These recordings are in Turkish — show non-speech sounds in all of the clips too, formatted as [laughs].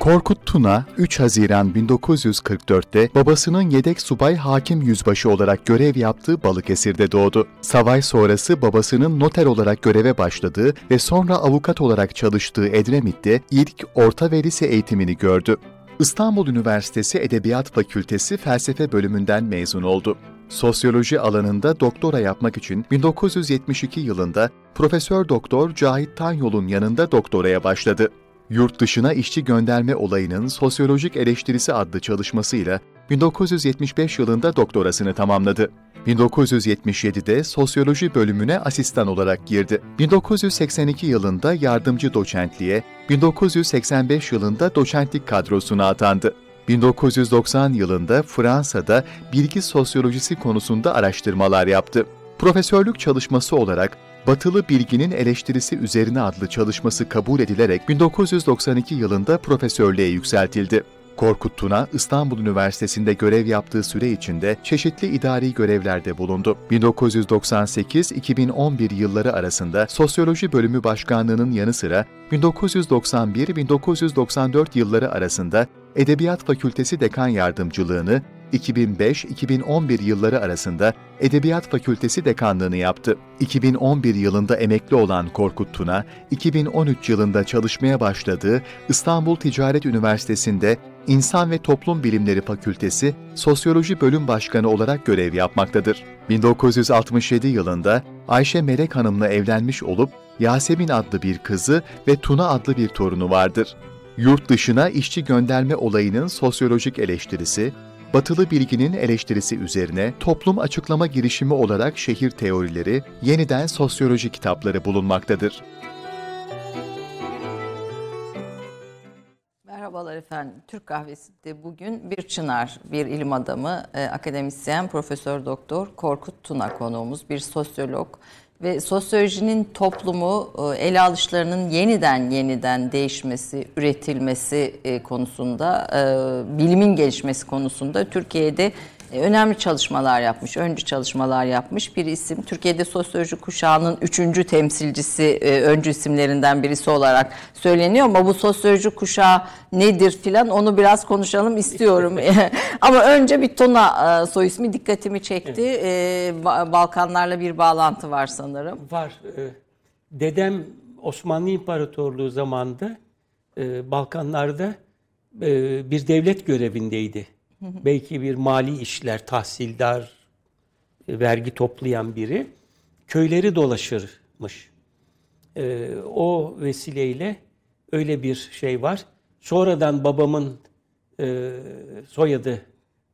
Korkut Tuna, 3 Haziran 1944'te babasının yedek subay hakim yüzbaşı olarak görev yaptığı Balıkesir'de doğdu. Savaş sonrası babasının noter olarak göreve başladığı ve sonra avukat olarak çalıştığı Edremit'te ilk orta ve lise eğitimini gördü. İstanbul Üniversitesi Edebiyat Fakültesi Felsefe bölümünden mezun oldu. Sosyoloji alanında doktora yapmak için 1972 yılında Profesör Doktor Cahit Tanyol'un yanında doktoraya başladı. Yurt dışına işçi gönderme olayının sosyolojik eleştirisi adlı çalışmasıyla 1975 yılında doktorasını tamamladı. 1977'de sosyoloji bölümüne asistan olarak girdi. 1982 yılında yardımcı doçentliğe, 1985 yılında doçentlik kadrosuna atandı. 1990 yılında Fransa'da bilgi sosyolojisi konusunda araştırmalar yaptı. Profesörlük çalışması olarak Batılı Bilginin Eleştirisi Üzerine adlı çalışması kabul edilerek 1992 yılında profesörlüğe yükseltildi. Korkut Tuna, İstanbul Üniversitesi'nde görev yaptığı süre içinde çeşitli idari görevlerde bulundu. 1998-2011 yılları arasında Sosyoloji Bölümü Başkanlığı'nın yanı sıra 1991-1994 yılları arasında Edebiyat Fakültesi Dekan Yardımcılığını, 2005-2011 yılları arasında Edebiyat Fakültesi dekanlığını yaptı. 2011 yılında emekli olan Korkut Tuna, 2013 yılında çalışmaya başladığı İstanbul Ticaret Üniversitesi'nde İnsan ve Toplum Bilimleri Fakültesi Sosyoloji Bölüm Başkanı olarak görev yapmaktadır. 1967 yılında Ayşe Melek Hanım'la evlenmiş olup Yasemin adlı bir kızı ve Tuna adlı bir torunu vardır. Yurt dışına işçi gönderme olayının sosyolojik eleştirisi, batılı bilginin eleştirisi üzerine toplum açıklama girişimi olarak şehir teorileri, yeniden sosyoloji kitapları bulunmaktadır. Merhabalar efendim. Türk Kahvesi'nde bugün bir çınar, bir ilim adamı, e, akademisyen, profesör doktor Korkut Tuna konuğumuz, bir sosyolog ve sosyolojinin toplumu e, ele alışlarının yeniden yeniden değişmesi, üretilmesi e, konusunda, e, bilimin gelişmesi konusunda Türkiye'de önemli çalışmalar yapmış, öncü çalışmalar yapmış bir isim. Türkiye'de sosyoloji kuşağının üçüncü temsilcisi, e, öncü isimlerinden birisi olarak söyleniyor ama bu sosyoloji kuşağı nedir filan onu biraz konuşalım istiyorum. [laughs] ama önce bir Tona e, soy ismi dikkatimi çekti. Evet. Balkanlarla bir bağlantı var sanırım. Var. Dedem Osmanlı İmparatorluğu zamanında Balkanlarda bir devlet görevindeydi belki bir mali işler, tahsildar, e, vergi toplayan biri köyleri dolaşırmış. Ee, o vesileyle öyle bir şey var. Sonradan babamın e, soyadı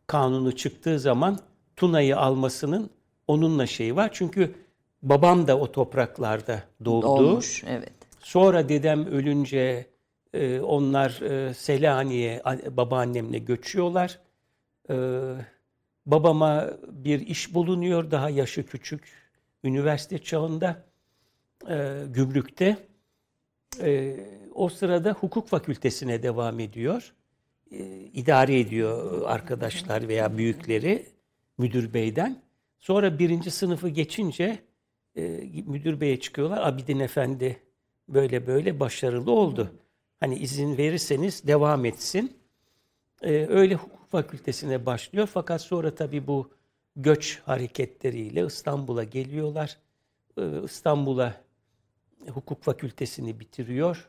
kanunu çıktığı zaman Tuna'yı almasının onunla şeyi var. Çünkü babam da o topraklarda doğdu. Doğmuş, evet. Sonra dedem ölünce e, onlar e, Selanik'e babaannemle göçüyorlar. Ee, babama bir iş bulunuyor daha yaşı küçük üniversite çağında e, Gümrük'te. E, o sırada hukuk fakültesine devam ediyor. E, idare ediyor arkadaşlar veya büyükleri müdür beyden. Sonra birinci sınıfı geçince e, müdür beye çıkıyorlar. Abidin Efendi böyle böyle başarılı oldu. Hani izin verirseniz devam etsin. E, öyle fakültesine başlıyor. Fakat sonra tabii bu göç hareketleriyle İstanbul'a geliyorlar. Ee, İstanbul'a hukuk fakültesini bitiriyor.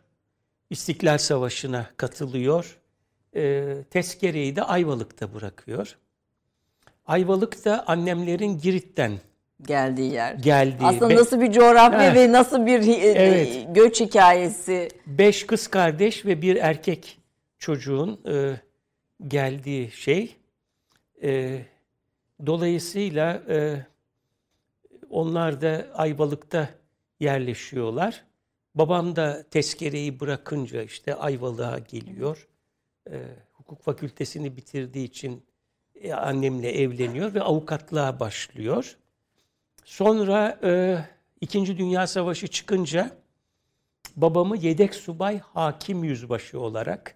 İstiklal Savaşı'na katılıyor. Ee, tezkereyi de Ayvalık'ta bırakıyor. Ayvalık da annemlerin Girit'ten geldiği yer. Geldiği. Aslında Be- nasıl bir coğrafya ve nasıl bir e, evet. göç hikayesi. Beş kız kardeş ve bir erkek çocuğun e, geldiği şey. E, dolayısıyla e, onlar da Ayvalık'ta yerleşiyorlar. Babam da tezkereyi bırakınca işte Ayvalık'a geliyor. E, hukuk fakültesini bitirdiği için e, annemle evleniyor ve avukatlığa başlıyor. Sonra e, İkinci Dünya Savaşı çıkınca babamı yedek subay hakim yüzbaşı olarak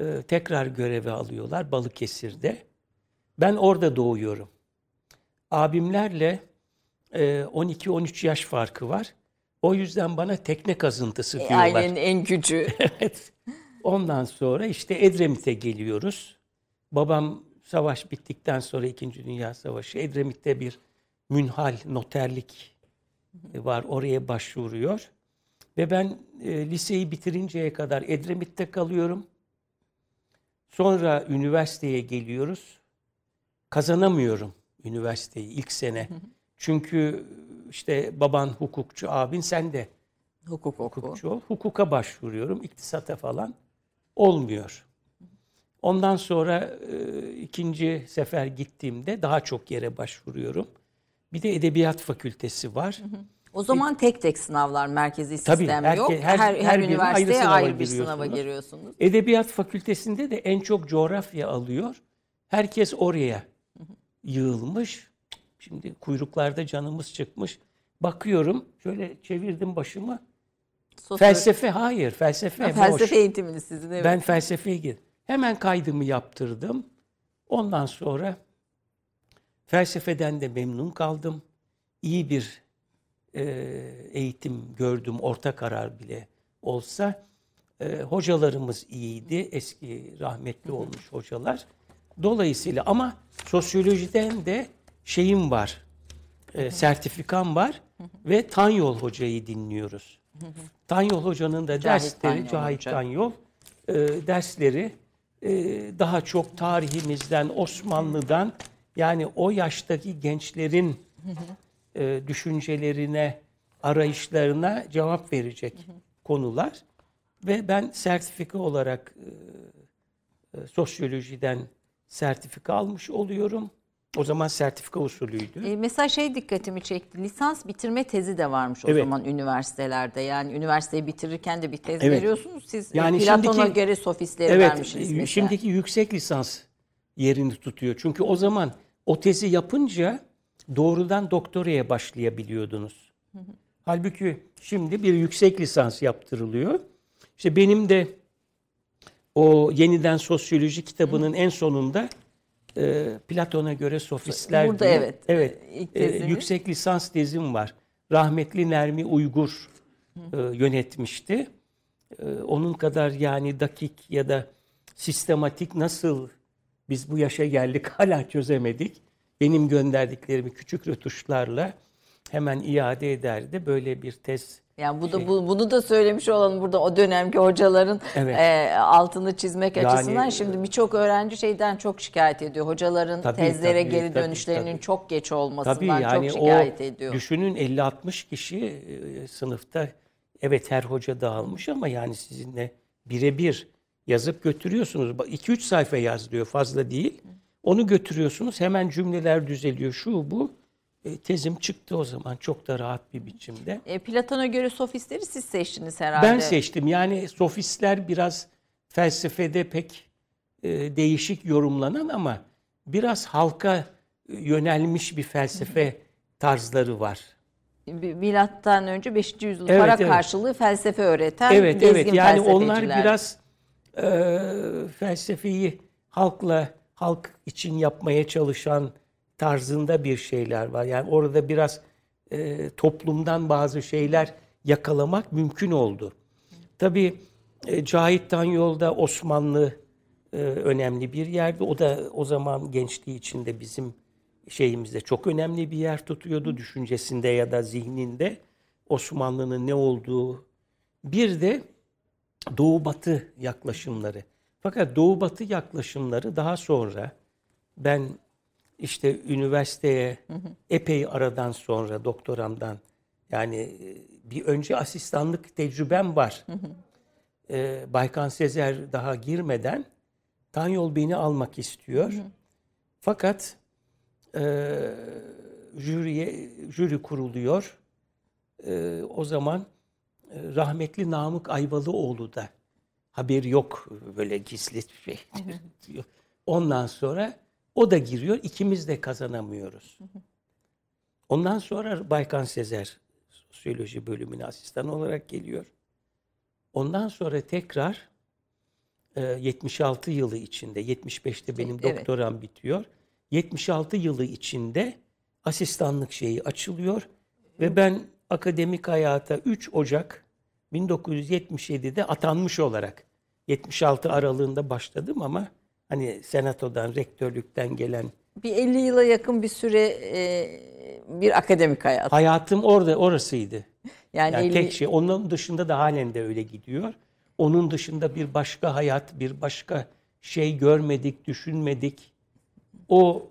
e, tekrar göreve alıyorlar Balıkesir'de. Ben orada doğuyorum. Abimlerle e, 12-13 yaş farkı var. O yüzden bana tekne kazıntısı e, diyorlar. Ailenin en gücü. [laughs] evet. Ondan sonra işte Edremit'e geliyoruz. Babam savaş bittikten sonra 2. Dünya Savaşı Edremit'te bir münhal noterlik var. Oraya başvuruyor. Ve ben e, liseyi bitirinceye kadar Edremit'te kalıyorum. Sonra üniversiteye geliyoruz. Kazanamıyorum üniversiteyi ilk sene. Çünkü işte baban hukukçu, abin sen de Hukuk oku. hukukçu ol. Hukuka başvuruyorum. iktisata falan olmuyor. Ondan sonra e, ikinci sefer gittiğimde daha çok yere başvuruyorum. Bir de edebiyat fakültesi var. O zaman tek tek sınavlar, merkezi Tabii, sistem yok. her- Her, her, her birinin üniversiteye ayrı sınava ayrı bir sınava giriyorsunuz. giriyorsunuz. Edebiyat fakültesinde de en çok coğrafya alıyor. Herkes oraya yığılmış. Şimdi kuyruklarda canımız çıkmış. Bakıyorum şöyle çevirdim başımı. Sosyal- Felsefe hayır, felsefe Ha, boş. felsefe eğitimini sizin evet. Ben felsefeye gir. Hemen kaydımı yaptırdım. Ondan sonra felsefeden de memnun kaldım. İyi bir e, eğitim gördüm, orta karar bile olsa. E, hocalarımız iyiydi, eski rahmetli olmuş hocalar. Dolayısıyla ama sosyolojiden de şeyim var, e, sertifikam var ve Tanyol Hoca'yı dinliyoruz. Tanyol Hoca'nın da Cahit dersleri, Tanyol Cahit Hoca. Tanyol e, dersleri e, daha çok tarihimizden, Osmanlı'dan yani o yaştaki gençlerin e, düşüncelerine, arayışlarına cevap verecek konular. Ve ben sertifika olarak e, e, sosyolojiden sertifika almış oluyorum. O zaman sertifika usulüydü. E, mesela şey dikkatimi çekti. Lisans bitirme tezi de varmış o Evet. zaman üniversitelerde. Yani üniversiteyi bitirirken de bir tez Evet. veriyorsunuz. Siz Yani yani Platon'a şimdiki- göre sofistleri Evet, vermişsiniz e, mesela. şimdiki yüksek lisans yerini tutuyor. Çünkü o zaman o tezi yapınca doğrudan doktoraya başlayabiliyordunuz. Halbuki şimdi bir yüksek lisans yaptırılıyor. İşte benim de o yeniden sosyoloji kitabının en sonunda e, Platon'a göre sofistler Burada diye- evet, evet e, teziniz. yüksek lisans tezim var. Rahmetli Nermi Uygur e, yönetmişti. E, onun kadar yani dakik ya da sistematik nasıl biz bu yaşa geldik [laughs] hala çözemedik. Benim gönderdiklerimi küçük rötuşlarla hemen iade ederdi. Böyle bir tez Yani bu da şey- bu, bunu da söylemiş olalım burada o dönemki hocaların Evet. e, altını çizmek Yani, açısından. Şimdi birçok öğrenci şeyden çok şikayet ediyor. Hocaların Tabii, tezlere tabii, geri tabii, dönüşlerinin tabii. çok geç olmasından Tabii yani çok şikayet o ediyor. düşünün 50-60 kişi e, sınıfta evet her hoca dağılmış ama yani sizinle birebir yazıp götürüyorsunuz. 2-3 sayfa yaz diyor fazla değil. Onu götürüyorsunuz hemen cümleler düzeliyor şu bu. E, tezim çıktı o zaman çok da rahat bir biçimde. E, Platon'a göre sofistleri siz seçtiniz herhalde. Ben seçtim yani sofistler biraz felsefede pek e, değişik yorumlanan ama biraz halka yönelmiş bir felsefe tarzları var. Milattan önce 5. yüzyıl Evet, para evet. karşılığı felsefe öğreten Evet gezgin evet yani onlar biraz e, felsefeyi halkla halk için yapmaya çalışan tarzında bir şeyler var. Yani orada biraz e, toplumdan bazı şeyler yakalamak mümkün oldu. Tabii e, Cahit Tanyol'da Osmanlı e, önemli bir yerde. O da o zaman gençliği içinde bizim şeyimizde çok önemli bir yer tutuyordu düşüncesinde ya da zihninde Osmanlı'nın ne olduğu. Bir de Doğu Batı yaklaşımları. Fakat Doğu Batı yaklaşımları daha sonra ben işte üniversiteye epey aradan sonra doktoramdan yani e, bir önce asistanlık tecrübem var. Ee, Baykan Sezer daha girmeden Tanyol beni almak istiyor. Fakat e, jüriye jüri kuruluyor. E, o zaman e, rahmetli Namık Ayvalıoğlu da haberi yok böyle gizli bir şey. diyor. Ondan sonra o da giriyor. ikimiz de kazanamıyoruz. Ondan sonra Baykan Sezer sosyoloji bölümüne asistan olarak geliyor. Ondan sonra tekrar e, 76 yılı içinde, 75'te benim Evet. doktoram bitiyor. 76 yılı içinde asistanlık şeyi açılıyor ve ben akademik hayata 3 Ocak 1977'de atanmış olarak 76 aralığında başladım ama hani senatodan, rektörlükten gelen Bir 50 yıla yakın bir süre e, bir akademik hayat. hayatım orada orasıydı. [laughs] Yani, Yani 50 tek şey. Onun dışında da halen de öyle gidiyor. Onun dışında bir başka hayat, bir başka şey görmedik, düşünmedik. O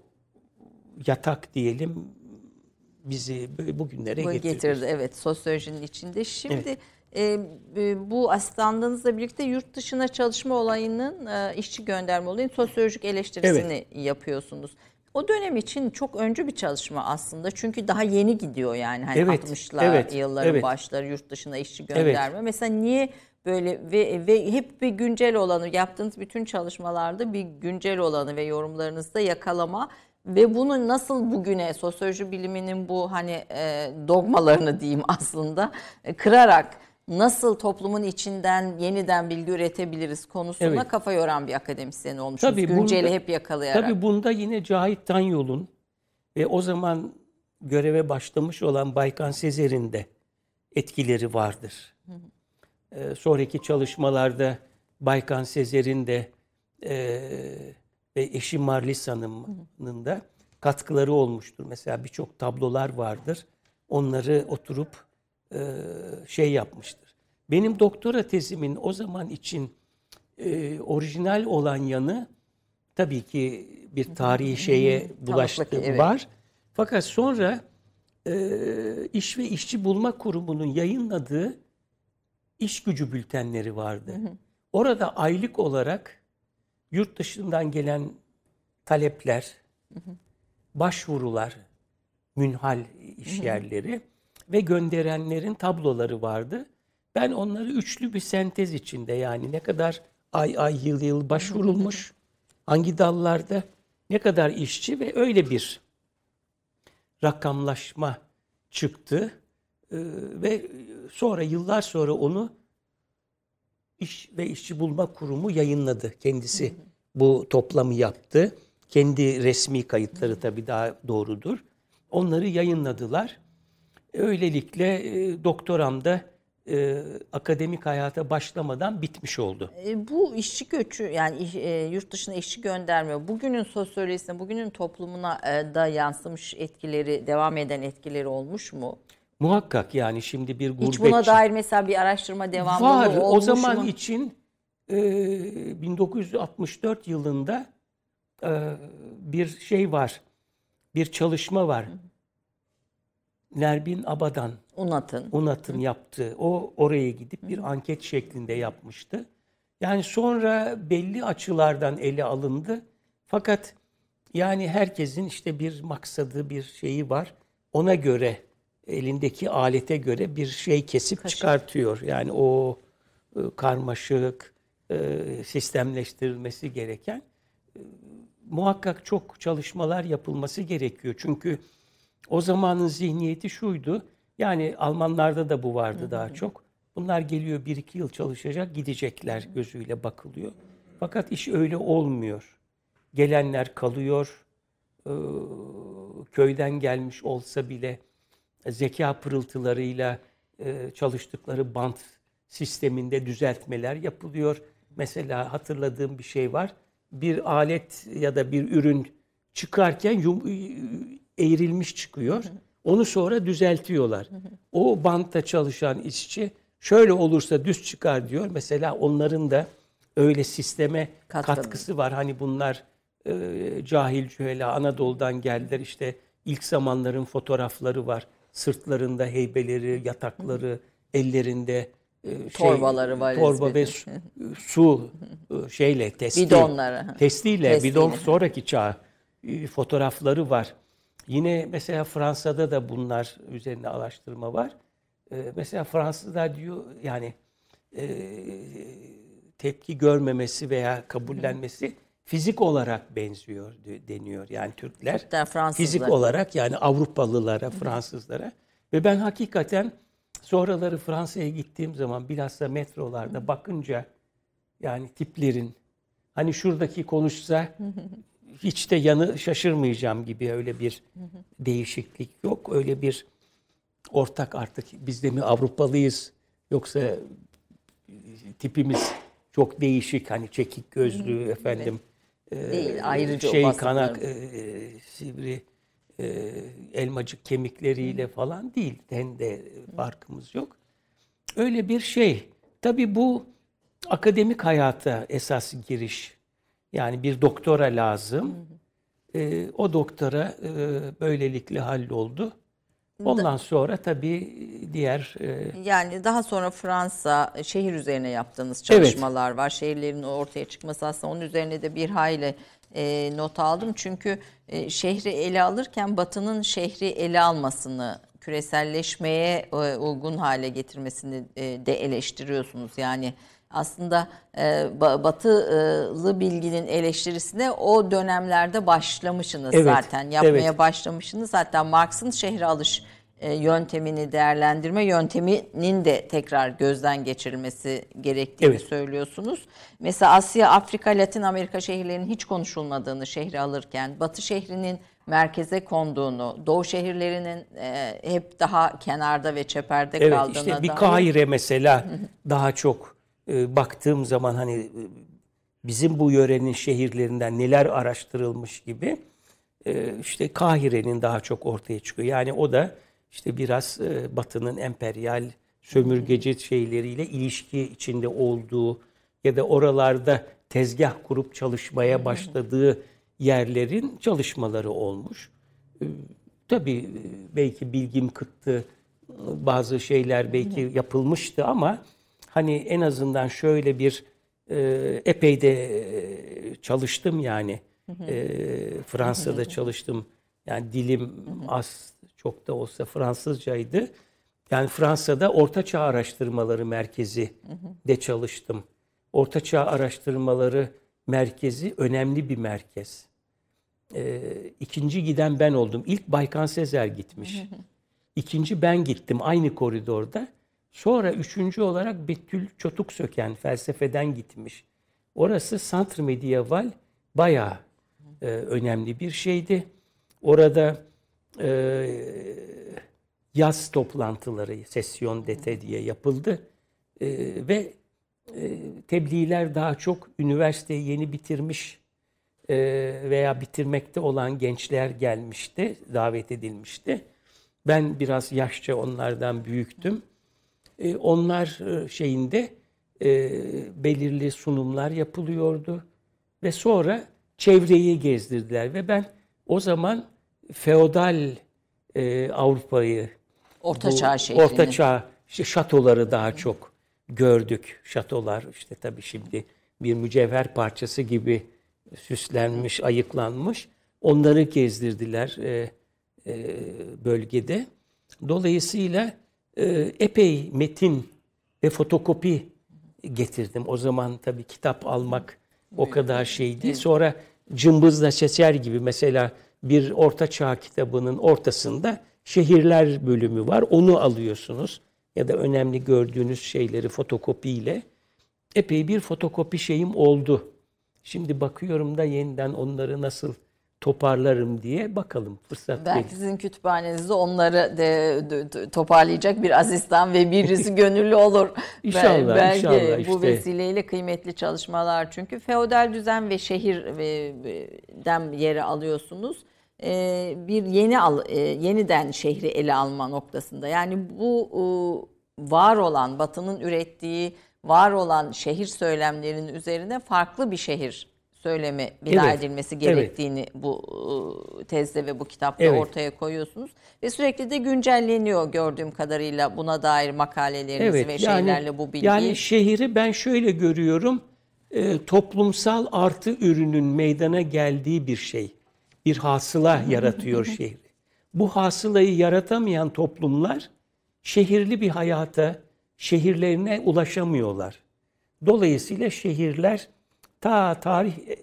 yatak diyelim bizi bugünlere bu getirdi. getirdi. Evet, sosyolojinin içinde. Şimdi e, e, bu asistanlığınızla birlikte yurt dışına çalışma olayının, e, işçi gönderme olayının sosyolojik eleştirisini yapıyorsunuz. O dönem için çok öncü bir çalışma aslında. Çünkü daha yeni gidiyor yani. Hani Evet, 60'lar evet, yılların evet. başları yurt dışına işçi gönderme. Mesela niye böyle ve, ve hep bir güncel olanı yaptığınız bütün çalışmalarda bir güncel olanı ve yorumlarınızda yakalama ve bunu nasıl bugüne sosyoloji biliminin bu hani e, dogmalarını diyeyim aslında e, kırarak nasıl toplumun içinden yeniden bilgi üretebiliriz konusuna Evet. kafa yoran bir akademisyen olmuşsunuz. Tabii Günceli bunda- hep yakalayarak. Tabii bunda yine Cahit Tanyol'un ve o zaman göreve başlamış olan Baykan Sezer'in de etkileri vardır. Ee, sonraki çalışmalarda Baykan Sezer'in de e, ve eşi Marlis Hanım'ın da katkıları olmuştur. Mesela birçok tablolar vardır. Onları oturup şey yapmıştır. Benim doktora tezimin o zaman için e, orijinal olan yanı tabii ki bir tarihi şeye bulaştı evet. var. Fakat sonra e, İş ve İşçi Bulma Kurumu'nun yayınladığı iş gücü bültenleri vardı. Orada aylık olarak yurt dışından gelen talepler, başvurular, münhal iş yerleri ve gönderenlerin tabloları vardı. Ben onları üçlü bir sentez içinde yani ne kadar ay ay yıl yıl başvurulmuş, hangi dallarda, ne kadar işçi ve öyle bir rakamlaşma çıktı. Ee, ve sonra yıllar sonra onu İş ve İşçi Bulma Kurumu yayınladı. Kendisi bu toplamı yaptı. Kendi resmi kayıtları tabii daha doğrudur. Onları yayınladılar. Öylelikle e, doktoram da e, akademik hayata başlamadan bitmiş oldu. E, Bu işçi göçü yani e, yurt dışına işçi gönderme bugünün sosyolojisine, bugünün toplumuna e, da yansımış etkileri, devam eden etkileri olmuş mu? Muhakkak yani şimdi bir gurbetçi... Hiç buna dair mesela bir araştırma devamlılığı Var. olmuş O zaman mu? için e, 1964 yılında e, bir şey var. Bir çalışma var. Nerbin Abadan, Unat'ın. UNAT'ın yaptığı. O oraya gidip bir anket şeklinde yapmıştı. Yani sonra belli açılardan ele alındı. Fakat yani herkesin işte bir maksadı, bir şeyi var. Ona göre elindeki alete göre bir şey kesip çıkartıyor. Yani o e, karmaşık, e, sistemleştirilmesi gereken e, muhakkak çok çalışmalar yapılması gerekiyor. Çünkü o zamanın zihniyeti şuydu. Yani Almanlarda da bu vardı daha çok. Bunlar geliyor bir iki yıl çalışacak gidecekler gözüyle bakılıyor. Fakat iş öyle olmuyor. Gelenler kalıyor. Ee, köyden gelmiş olsa bile zeka pırıltılarıyla e, çalıştıkları bant sisteminde düzeltmeler yapılıyor. Mesela hatırladığım bir şey var. Bir alet ya da bir ürün çıkarken yum, eğrilmiş çıkıyor. Onu sonra düzeltiyorlar. O bantta çalışan işçi şöyle olursa düz çıkar diyor. Mesela onların da öyle sisteme Katkılı. katkısı var. Hani bunlar e, cahil cühela Anadolu'dan geldiler. İşte ilk zamanların fotoğrafları var. Sırtlarında heybeleri, yatakları, ellerinde e, şey, Torbaları var Torba ve su, su e, şeyle testi. Bidonları. Testiyle, Testiyle. bidon sonraki çağ e, fotoğrafları var. Yine mesela Fransa'da da bunlar üzerine araştırma var. E, mesela Fransızlar diyor yani e, tepki görmemesi veya kabullenmesi fizik olarak benziyor de- deniyor. Yani Türkler fizik olarak yani Avrupalılara, Fransızlara. Ve ben hakikaten sonraları Fransa'ya gittiğim zaman bilhassa metrolarda bakınca yani tiplerin hani şuradaki konuşsa hiç de yanı şaşırmayacağım gibi öyle bir değişiklik yok. Öyle bir ortak artık biz de mi Avrupalıyız yoksa tipimiz çok değişik hani çekik gözlü efendim e, Değil, ayrıcı şey kanak e, sivri e, elmacık kemikleriyle falan değil. Ten de farkımız yok. Öyle bir şey. Tabii bu akademik hayata esas giriş. Yani bir doktora lazım. E, o doktora e, böylelikle halloldu. Ondan sonra tabii diğer e, Yani daha sonra Fransa şehir üzerine yaptığınız çalışmalar var. Şehirlerin ortaya çıkması aslında onun üzerine de bir hayli e, not aldım. Çünkü e, şehri ele alırken Batı'nın şehri ele almasını, küreselleşmeye e, uygun hale getirmesini e, de eleştiriyorsunuz. Yani aslında e, ba- batılı bilginin eleştirisine o dönemlerde başlamışsınız Evet, zaten. Yapmaya evet. başlamışsınız. Hatta Marx'ın şehre alış e, yöntemini değerlendirme yönteminin de tekrar gözden geçirilmesi gerektiğini Evet. söylüyorsunuz. Mesela Asya, Afrika, Latin Amerika şehirlerinin hiç konuşulmadığını şehri alırken, Batı şehrinin merkeze konduğunu, Doğu şehirlerinin e, hep daha kenarda ve çeperde Evet kaldığına işte bir dair- Kahire mesela daha çok e, baktığım zaman hani e, bizim bu yörenin şehirlerinden neler araştırılmış gibi e, işte Kahire'nin daha çok ortaya çıkıyor. Yani o da işte biraz e, Batı'nın emperyal sömürgeci şeyleriyle ilişki içinde olduğu ya da oralarda tezgah kurup çalışmaya başladığı yerlerin çalışmaları olmuş. Tabii e, belki bilgim kıttı, bazı şeyler belki yapılmıştı ama hani en azından şöyle bir e, epey de e, çalıştım yani. E, Fransa'da çalıştım. Yani dilim az çok da olsa Fransızcaydı. Yani Fransa'da Ortaçağ Araştırmaları Merkezi de çalıştım. Ortaçağ Araştırmaları Merkezi önemli bir merkez. Ee, ikinci giden ben oldum. İlk Baykan Sezer gitmiş. İkinci ben gittim aynı koridorda. Sonra üçüncü olarak Betül Çotuk Söken felsefeden gitmiş. Orası Centre Medieval bayağı e, önemli bir şeydi. Orada e, yaz toplantıları, sesyon dete diye yapıldı. E, ve e, tebliğler daha çok üniversiteyi yeni bitirmiş e, veya bitirmekte olan gençler gelmişti, davet edilmişti. Ben biraz yaşça onlardan büyüktüm. E, onlar e, şeyinde e, belirli sunumlar yapılıyordu ve sonra çevreyi gezdirdiler ve ben o zaman feodal e, Avrupa'yı Orta bu Çağ şehrini. Orta Çağ işte şatoları daha çok gördük. Şatolar işte tabii şimdi bir mücevher parçası gibi süslenmiş, ayıklanmış. Onları gezdirdiler e, e, bölgede. Dolayısıyla epey metin ve fotokopi getirdim. O zaman tabii kitap almak o kadar şeydi. Sonra cımbızla seçer gibi mesela bir orta çağ kitabının ortasında şehirler bölümü var. Onu alıyorsunuz ya da önemli gördüğünüz şeyleri fotokopiyle. Epey bir fotokopi şeyim oldu. Şimdi bakıyorum da yeniden onları nasıl toparlarım diye bakalım fırsat Belki gelir. sizin kütüphanenizde onları de, de- de- toparlayacak bir asistan ve birisi [laughs] gönüllü olur. İnşallah, Bel- Belki inşallah bu işte. vesileyle kıymetli çalışmalar çünkü feodal düzen ve şehirden yeri alıyorsunuz. Ee, bir yeni al, e, yeniden şehri ele alma noktasında. Yani bu var olan Batı'nın ürettiği var olan şehir söylemlerinin üzerine farklı bir şehir söylemi bina Evet, edilmesi evet. gerektiğini bu e, tezde ve bu kitapta Evet. ortaya koyuyorsunuz. Ve sürekli de güncelleniyor gördüğüm kadarıyla buna dair makaleleriniz ve şeylerle bu bilgi. Yani şehri ben şöyle görüyorum. e, toplumsal artı ürünün meydana geldiği bir şey. Bir hasıla yaratıyor [laughs] şehri. Bu hasılayı yaratamayan toplumlar şehirli bir hayata, şehirlerine ulaşamıyorlar. Dolayısıyla şehirler ta tarih e,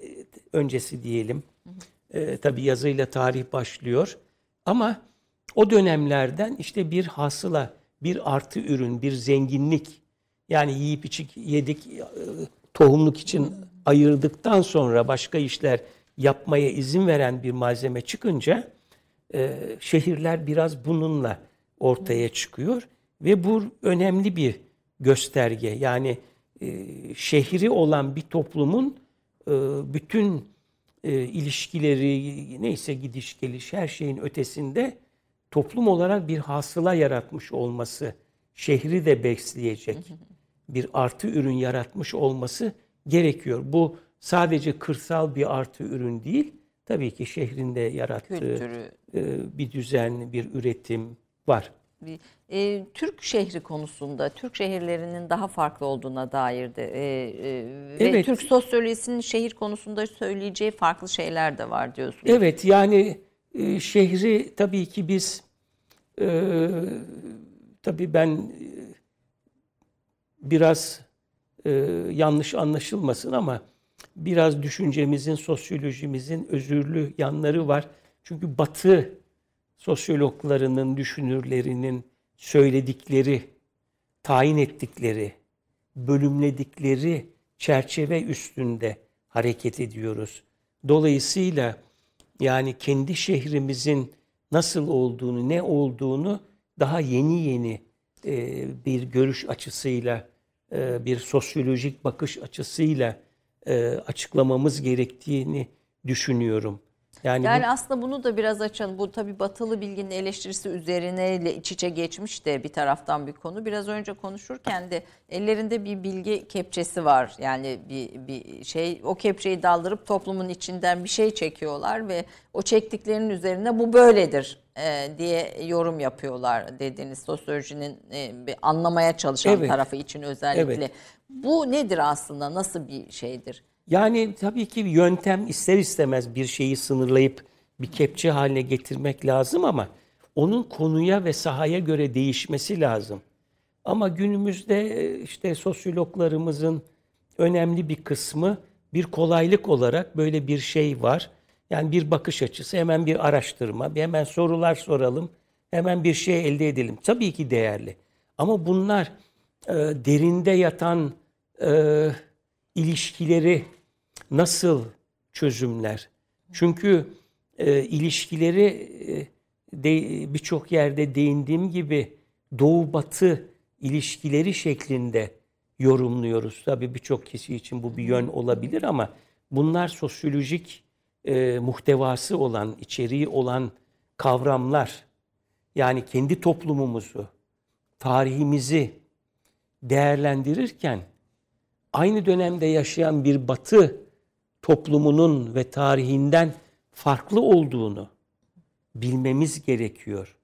öncesi diyelim. E, tabii yazıyla tarih başlıyor. Ama o dönemlerden işte bir hasıla, bir artı ürün, bir zenginlik yani yiyip içik yedik e, tohumluk için ayırdıktan sonra başka işler yapmaya izin veren bir malzeme çıkınca e, şehirler biraz bununla ortaya çıkıyor ve bu önemli bir gösterge. Yani e, şehri olan bir toplumun e, bütün e, ilişkileri neyse gidiş geliş her şeyin ötesinde toplum olarak bir hasıla yaratmış olması, şehri de besleyecek bir artı ürün yaratmış olması gerekiyor. Bu sadece kırsal bir artı ürün değil, tabii ki şehrinde yarattığı Kültürü. bir düzen, bir üretim var. Bir- e, Türk şehri konusunda, Türk şehirlerinin daha farklı olduğuna dair de e, e, ve Evet. Türk sosyolojisinin şehir konusunda söyleyeceği farklı şeyler de var diyorsunuz. Evet yani e, şehri tabii ki biz e, tabii ben e, biraz e, yanlış anlaşılmasın ama biraz düşüncemizin, sosyolojimizin özürlü yanları var. Çünkü Batı sosyologlarının, düşünürlerinin söyledikleri, tayin ettikleri, bölümledikleri çerçeve üstünde hareket ediyoruz. Dolayısıyla yani kendi şehrimizin nasıl olduğunu, ne olduğunu daha yeni yeni e, bir görüş açısıyla, e, bir sosyolojik bakış açısıyla e, açıklamamız gerektiğini düşünüyorum. Yani, bu- Yani aslında bunu da biraz açalım. Bu tabii batılı bilginin eleştirisi üzerine iç içe geçmiş de bir taraftan bir konu. Biraz önce konuşurken de ellerinde bir bilgi kepçesi var. Yani bir, bir şey o kepçeyi daldırıp toplumun içinden bir şey çekiyorlar ve o çektiklerinin üzerine bu böyledir e, diye yorum yapıyorlar dediğiniz sosyolojinin e, bir anlamaya çalışan Evet. tarafı için özellikle. Evet. Bu nedir aslında? Nasıl bir şeydir? Yani tabii ki yöntem ister istemez bir şeyi sınırlayıp bir kepçe haline getirmek lazım ama onun konuya ve sahaya göre değişmesi lazım. Ama günümüzde e, işte sosyologlarımızın önemli bir kısmı bir kolaylık olarak böyle bir şey var. Yani bir bakış açısı, hemen bir araştırma, hemen sorular soralım, hemen bir şey elde edelim. Tabii ki değerli. Ama bunlar e, derinde yatan e, ilişkileri nasıl çözümler? Çünkü e, ilişkileri e, birçok yerde değindiğim gibi doğu batı ilişkileri şeklinde yorumluyoruz. Tabii birçok kişi için bu bir yön olabilir ama bunlar sosyolojik e, muhtevası olan, içeriği olan kavramlar. Yani kendi toplumumuzu, tarihimizi değerlendirirken aynı dönemde yaşayan bir batı toplumunun ve tarihinden farklı olduğunu bilmemiz gerekiyor.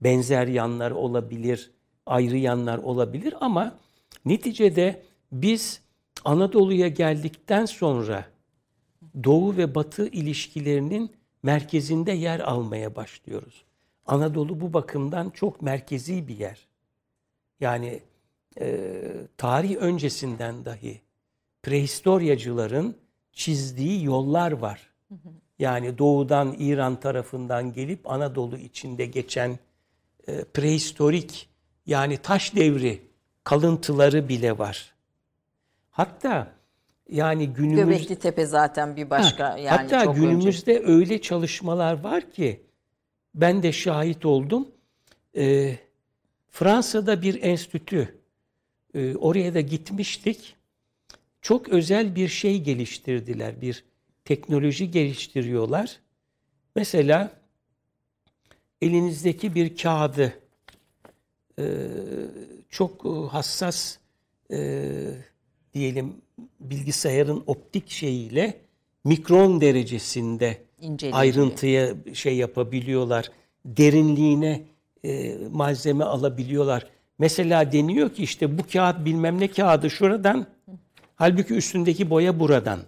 Benzer yanlar olabilir, ayrı yanlar olabilir ama neticede biz Anadolu'ya geldikten sonra Doğu ve Batı ilişkilerinin merkezinde yer almaya başlıyoruz. Anadolu bu bakımdan çok merkezi bir yer. Yani e, tarih öncesinden dahi prehistoryacıların çizdiği yollar var. Yani doğudan İran tarafından gelip Anadolu içinde geçen e, prehistorik yani taş devri kalıntıları bile var. Hatta yani günümüz Göbekli Tepe zaten bir başka Ha, yani Hatta çok önce. günümüzde öyle çalışmalar var ki ben de şahit oldum. Ee, Fransa'da bir enstitü. Ee, oraya da gitmiştik. Çok özel bir şey geliştirdiler. Bir teknoloji geliştiriyorlar. Mesela elinizdeki bir kağıdı e, çok hassas e, diyelim bilgisayarın optik şeyiyle mikron derecesinde İnceleyici. ayrıntıya şey yapabiliyorlar. Derinliğine e, malzeme alabiliyorlar. Mesela deniyor ki işte bu kağıt bilmem ne kağıdı şuradan halbuki üstündeki boya buradan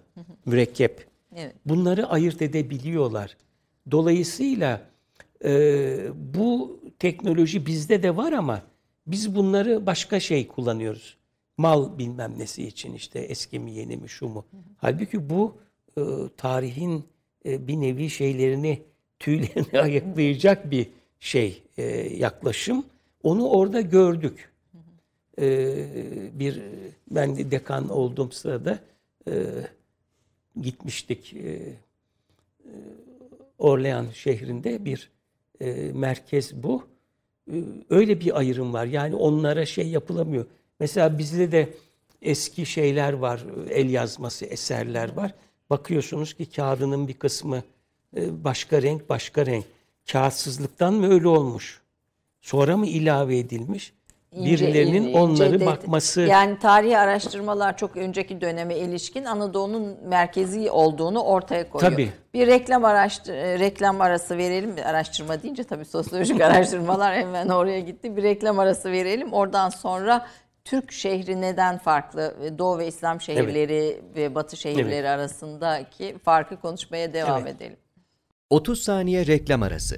mürekkep. Evet. Bunları ayırt edebiliyorlar. Dolayısıyla e, bu teknoloji bizde de var ama biz bunları başka şey kullanıyoruz. Mal bilmem nesi için işte eski mi yeni mi şu mu. Halbuki bu e, tarihin e, bir nevi şeylerini tüylerini [laughs] ayıklayacak bir şey e, yaklaşım. Onu orada gördük. E, bir ben de dekan olduğum sırada e, gitmiştik. E, Orlean şehrinde bir e, merkez bu. E, öyle bir ayrım var. Yani onlara şey yapılamıyor. Mesela bizde de eski şeyler var, el yazması eserler var. Bakıyorsunuz ki kağıdının bir kısmı e, başka renk, başka renk. Kağıtsızlıktan mı öyle olmuş? Sonra mı ilave edilmiş? İnce, Birilerinin ince onları det- bakması Yani tarihi araştırmalar çok önceki döneme ilişkin Anadolu'nun merkezi olduğunu ortaya koyuyor. Tabii. Bir reklam araştır reklam arası verelim. Araştırma deyince tabii sosyolojik [laughs] araştırmalar hemen oraya gitti. Bir reklam arası verelim. Oradan sonra Türk şehri neden farklı? Doğu ve İslam şehirleri ve Batı şehirleri arasındaki farkı konuşmaya devam Evet. edelim. 30 saniye reklam arası.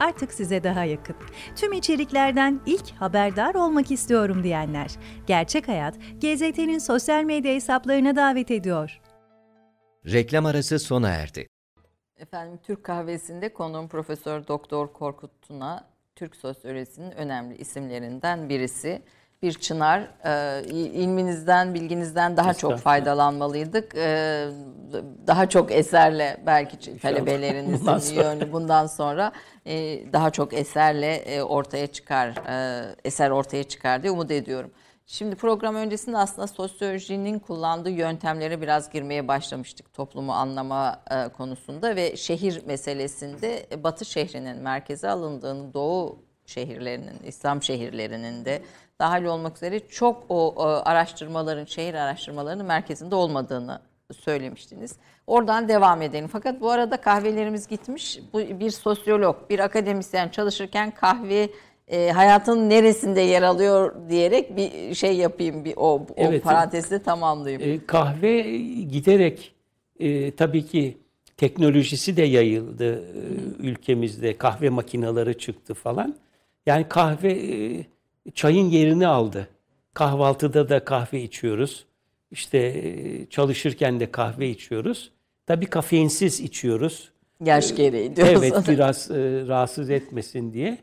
artık size daha yakın. Tüm içeriklerden ilk haberdar olmak istiyorum diyenler. Gerçek Hayat, GZT'nin sosyal medya hesaplarına davet ediyor. Reklam arası sona erdi. Efendim Türk kahvesinde konuğum Profesör Doktor Korkut Tuna, Türk sosyolojisinin önemli isimlerinden birisi. Bir çınar, e, ilminizden, bilginizden daha çok faydalanmalıydık. E, daha çok eserle belki [laughs] Bundan talebelerinizin sonra. yönü bundan sonra e, daha çok eserle e, ortaya çıkar, e, eser ortaya çıkar diye umut ediyorum. Şimdi program öncesinde aslında sosyolojinin kullandığı yöntemlere biraz girmeye başlamıştık toplumu anlama e, konusunda ve şehir meselesinde e, Batı şehrinin merkeze alındığını, Doğu şehirlerinin, İslam şehirlerinin de dahil olmak üzere çok o e, araştırmaların, şehir araştırmalarının merkezinde olmadığını söylemiştiniz. Oradan devam edelim. Fakat bu arada kahvelerimiz gitmiş. Bu bir sosyolog, bir akademisyen çalışırken kahve e, hayatın neresinde yer alıyor diyerek bir şey yapayım, bir o, o Evet. parantezi tamamlayayım. E, kahve giderek e, tabii ki teknolojisi de yayıldı e, ülkemizde. Kahve makineleri çıktı falan. Yani kahve e, çayın yerini aldı. Kahvaltıda da kahve içiyoruz. İşte e, çalışırken de kahve içiyoruz. Tabii kafeinsiz içiyoruz. Yaş gereği diyorsun. Evet biraz e, rahatsız etmesin diye.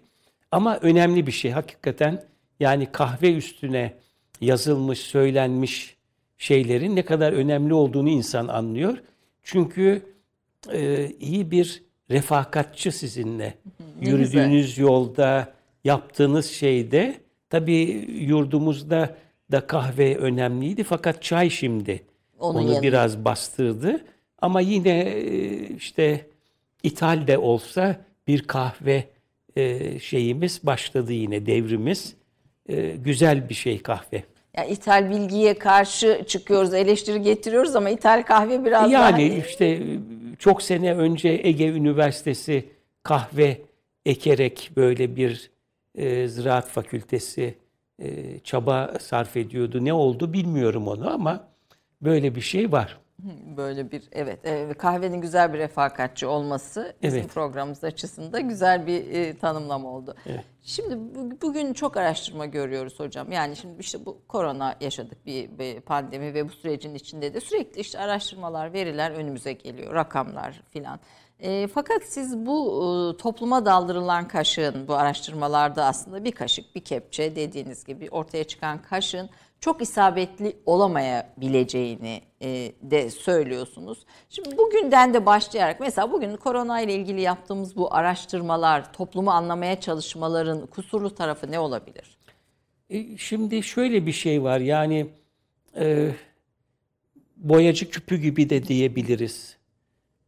Ama önemli bir şey hakikaten yani kahve üstüne yazılmış, söylenmiş şeylerin ne kadar önemli olduğunu insan anlıyor. Çünkü e, iyi bir refakatçi sizinle. Ne Yürüdüğünüz yolda, yaptığınız şeyde tabii yurdumuzda da kahve önemliydi fakat çay şimdi Onun onu yanında. biraz bastırdı. Ama yine e, işte ithal de olsa bir kahve e, şeyimiz başladı yine devrimiz. E, Güzel bir şey kahve. Ya ithal bilgiye karşı çıkıyoruz, eleştiri getiriyoruz ama ithal kahve biraz daha Yani işte çok sene önce Ege Üniversitesi kahve ekerek böyle bir e, ziraat fakültesi e, çaba sarf ediyordu. Ne oldu bilmiyorum onu ama böyle bir şey var. Böyle bir evet, evet kahvenin güzel bir refakatçi olması bizim Evet. programımız açısında güzel bir e, tanımlama oldu. Şimdi bu- bugün çok araştırma görüyoruz hocam. Yani şimdi işte bu korona yaşadık bir, bir pandemi ve bu sürecin içinde de sürekli işte araştırmalar, veriler önümüze geliyor, rakamlar filan. E, fakat siz bu e, topluma daldırılan kaşığın bu araştırmalarda aslında bir kaşık, bir kepçe dediğiniz gibi ortaya çıkan kaşığın çok isabetli olamayabileceğini e, de söylüyorsunuz. Şimdi bugünden de başlayarak mesela bugün korona ile ilgili yaptığımız bu araştırmalar, toplumu anlamaya çalışmaların kusurlu tarafı ne olabilir? E, Şimdi şöyle bir şey var yani e, boyacı küpü gibi de diyebiliriz.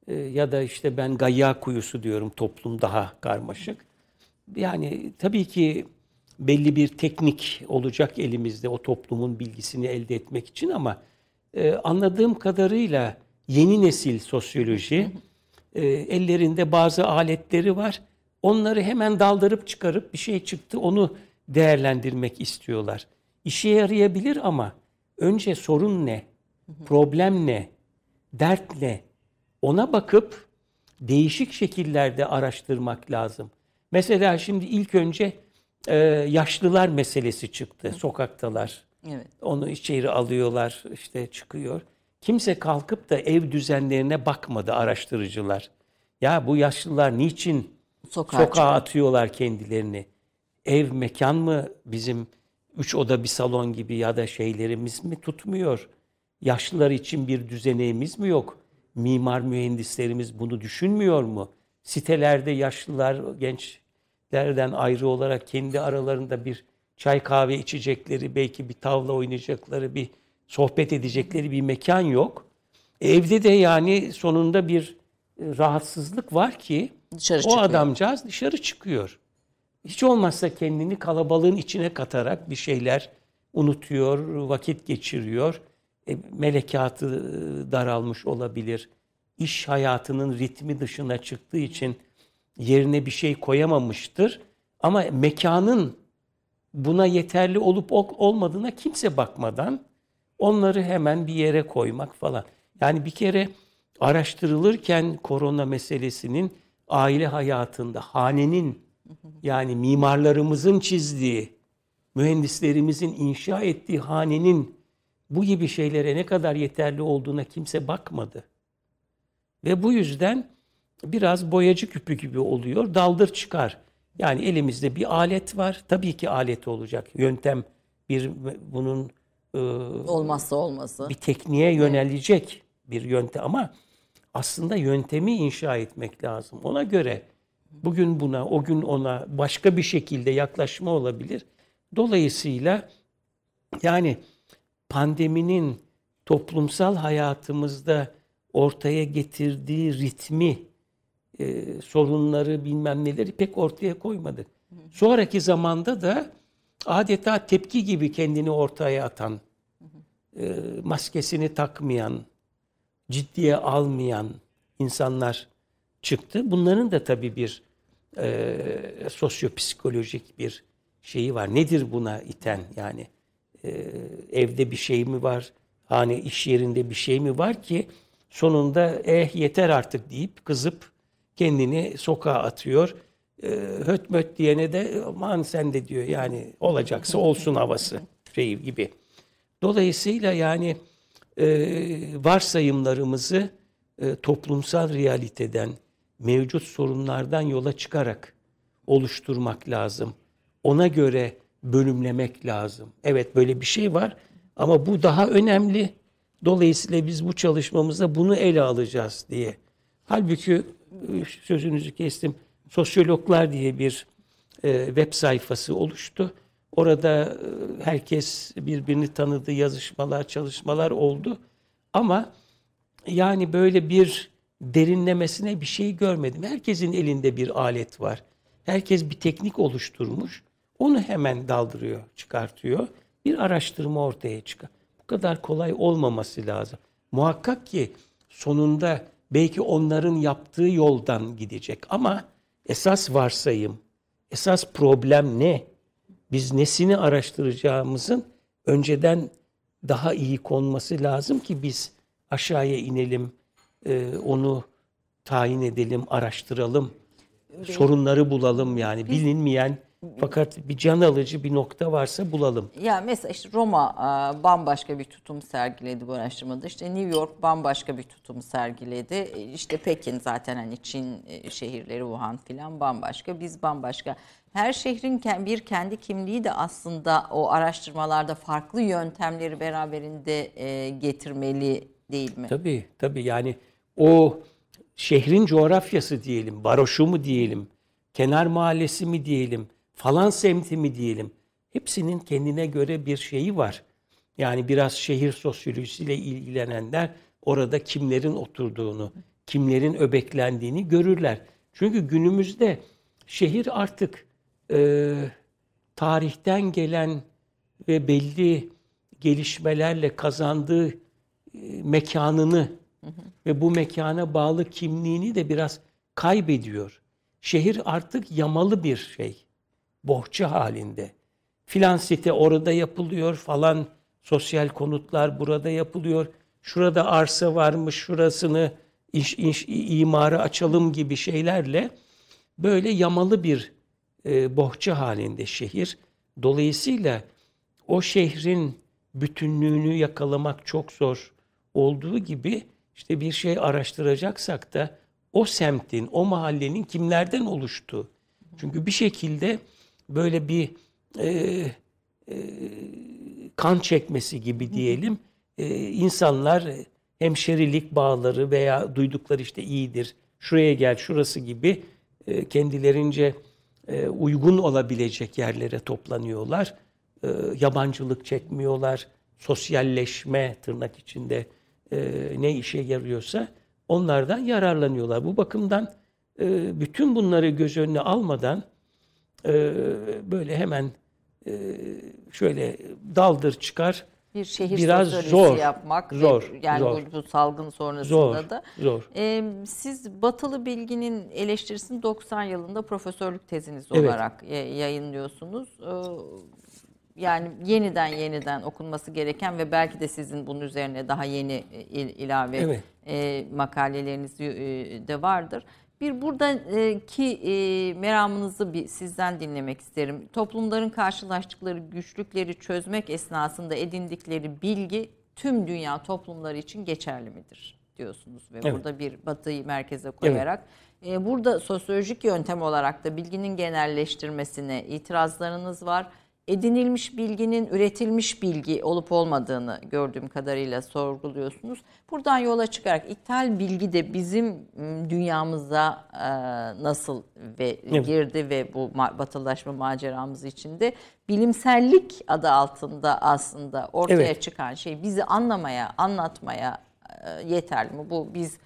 E, ya da işte ben gayya kuyusu diyorum toplum daha karmaşık. Yani tabii ki belli bir teknik olacak elimizde o toplumun bilgisini elde etmek için ama e, anladığım kadarıyla yeni nesil sosyoloji e, ellerinde bazı aletleri var. Onları hemen daldırıp çıkarıp bir şey çıktı onu değerlendirmek istiyorlar. İşe yarayabilir ama önce sorun ne? Problem ne? Dert ne? Ona bakıp değişik şekillerde araştırmak lazım. Mesela şimdi ilk önce e, yaşlılar meselesi çıktı. Sokaktalar. Evet. Onu içeri alıyorlar, işte çıkıyor. Kimse kalkıp da ev düzenlerine bakmadı araştırıcılar. Ya bu yaşlılar niçin Sokağa sokağa çıkıyor. atıyorlar kendilerini. Ev mekan mı bizim üç oda bir salon gibi ya da şeylerimiz mi tutmuyor? Yaşlılar için bir düzeneğimiz mi yok? Mimar mühendislerimiz bunu düşünmüyor mu? Sitelerde yaşlılar, gençlerden ayrı olarak kendi aralarında bir çay kahve içecekleri, belki bir tavla oynayacakları, bir sohbet edecekleri bir mekan yok. Evde de yani sonunda bir e, rahatsızlık var ki Dışarı o çıkıyor. adamcağız dışarı çıkıyor. Hiç olmazsa kendini kalabalığın içine katarak bir şeyler unutuyor, vakit geçiriyor. E, melekatı e, daralmış olabilir. İş hayatının ritmi dışına çıktığı için yerine bir şey koyamamıştır. Ama mekanın buna yeterli olup ol- olmadığına kimse bakmadan onları hemen bir yere koymak falan. Yani bir kere araştırılırken korona meselesinin aile hayatında hanenin yani mimarlarımızın çizdiği, mühendislerimizin inşa ettiği hanenin bu gibi şeylere ne kadar yeterli olduğuna kimse bakmadı. Ve bu yüzden biraz boyacı küpü gibi oluyor. Daldır çıkar. Yani elimizde bir alet var. Tabii ki alet olacak. Yöntem bir bunun e, Olmazsa olmazı. bir tekniğe yönelecek bir yöntem ama aslında yöntemi inşa etmek lazım. Ona göre bugün buna, o gün ona başka bir şekilde yaklaşma olabilir. Dolayısıyla yani pandeminin toplumsal hayatımızda ortaya getirdiği ritmi, e, sorunları bilmem neleri pek ortaya koymadı. Sonraki zamanda da adeta tepki gibi kendini ortaya atan, e, maskesini takmayan, ciddiye almayan insanlar çıktı. Bunların da tabii bir e, sosyopsikolojik bir şeyi var. Nedir buna iten yani? E, evde bir şey mi var? Hani iş yerinde bir şey mi var ki sonunda eh yeter artık deyip kızıp kendini sokağa atıyor. E, höt möt diyene de aman sen de diyor yani olacaksa olsun havası şeyi gibi. Dolayısıyla yani e, varsayımlarımızı e, toplumsal realiteden, mevcut sorunlardan yola çıkarak oluşturmak lazım. Ona göre bölümlemek lazım. Evet böyle bir şey var ama bu daha önemli. Dolayısıyla biz bu çalışmamızda bunu ele alacağız diye. Halbuki e, sözünüzü kestim. Sosyologlar diye bir e, web sayfası oluştu. Orada e, herkes birbirini tanıdı, yazışmalar, çalışmalar oldu. Ama yani böyle bir derinlemesine bir şey görmedim. Herkesin elinde bir alet var. Herkes bir teknik oluşturmuş. Onu hemen daldırıyor, çıkartıyor. Bir araştırma ortaya çıkar. Bu kadar kolay olmaması lazım. Muhakkak ki sonunda belki onların yaptığı yoldan gidecek ama esas varsayım, esas problem ne? Biz nesini araştıracağımızın önceden daha iyi konması lazım ki biz aşağıya inelim, e, onu tayin edelim, araştıralım, sorunları bulalım yani bilinmeyen fakat bir can alıcı bir nokta varsa bulalım. Ya mesela işte Roma e, bambaşka bir tutum sergiledi bu araştırmada. İşte New York bambaşka bir tutum sergiledi. E, İşte Pekin zaten hani Çin e, şehirleri Wuhan filan bambaşka. Biz bambaşka. Her şehrin bir kendi kimliği de aslında o araştırmalarda farklı yöntemleri beraberinde getirmeli değil mi? Tabii tabii yani o şehrin coğrafyası diyelim, baroşu mu diyelim, kenar mahallesi mi diyelim, falan semti mi diyelim. Hepsinin kendine göre bir şeyi var. Yani biraz şehir sosyolojisiyle ilgilenenler orada kimlerin oturduğunu, kimlerin öbeklendiğini görürler. Çünkü günümüzde şehir artık e, tarihten gelen ve belli gelişmelerle kazandığı e, mekanını ve bu mekana bağlı kimliğini de biraz kaybediyor. Şehir artık yamalı bir şey. Bohça halinde. Filan site orada yapılıyor falan sosyal konutlar burada yapılıyor. Şurada arsa varmış şurasını iş, iş, imara açalım gibi şeylerle böyle yamalı bir e, bohça halinde şehir. Dolayısıyla o şehrin bütünlüğünü yakalamak çok zor olduğu gibi işte bir şey araştıracaksak da o semtin, o mahallenin kimlerden oluştuğu. Çünkü bir şekilde böyle bir e, e, kan çekmesi gibi diyelim e, insanlar hemşerilik bağları veya duydukları işte iyidir, şuraya gel, şurası gibi e, kendilerince e, uygun olabilecek yerlere toplanıyorlar. E, yabancılık çekmiyorlar, sosyalleşme tırnak içinde e, ne işe yarıyorsa onlardan yararlanıyorlar. Bu bakımdan e, bütün bunları göz önüne almadan e, böyle hemen e, şöyle daldır çıkar bir şehir biraz zor, yapmak ve zor, yani zor. Bu, bu salgın sonrasında zor, da zor. Ee, siz batılı bilginin eleştirisini 90 yılında profesörlük teziniz Evet. olarak ya- yayınlıyorsunuz. Ee, yani yeniden yeniden okunması gereken ve belki de sizin bunun üzerine daha yeni e, il- ilave Evet. e, makaleleriniz e, de vardır. Bir buradaki e, meramınızı bir sizden dinlemek isterim. Toplumların karşılaştıkları güçlükleri çözmek esnasında edindikleri bilgi tüm dünya toplumları için geçerli midir diyorsunuz ve Evet. burada bir batıyı merkeze koyarak e, burada sosyolojik yöntem olarak da bilginin genelleştirmesine itirazlarınız var. Edinilmiş bilginin üretilmiş bilgi olup olmadığını gördüğüm kadarıyla sorguluyorsunuz. Buradan yola çıkarak ithal bilgi de bizim m, dünyamıza e, nasıl ve Evet. girdi ve bu ma- batılılaşma maceramız içinde bilimsellik adı altında aslında ortaya Evet. çıkan şey bizi anlamaya, anlatmaya e, yeterli mi? Bu biz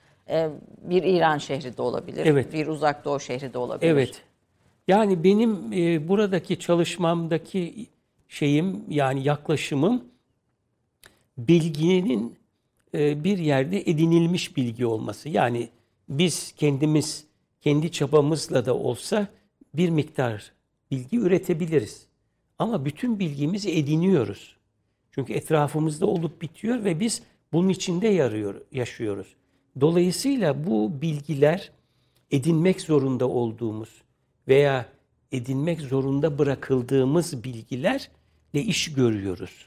bir İran şehri de olabilir, Evet. bir uzak doğu şehri de olabilir. Evet. Yani benim e, buradaki çalışmamdaki şeyim yani yaklaşımım bilginin e, bir yerde edinilmiş bilgi olması. Yani biz kendimiz kendi çabamızla da olsa bir miktar bilgi üretebiliriz. Ama bütün bilgimizi ediniyoruz. Çünkü etrafımızda olup bitiyor ve biz bunun içinde yarıyor, yaşıyoruz. Dolayısıyla bu bilgiler edinmek zorunda olduğumuz veya edinmek zorunda bırakıldığımız bilgilerle iş görüyoruz.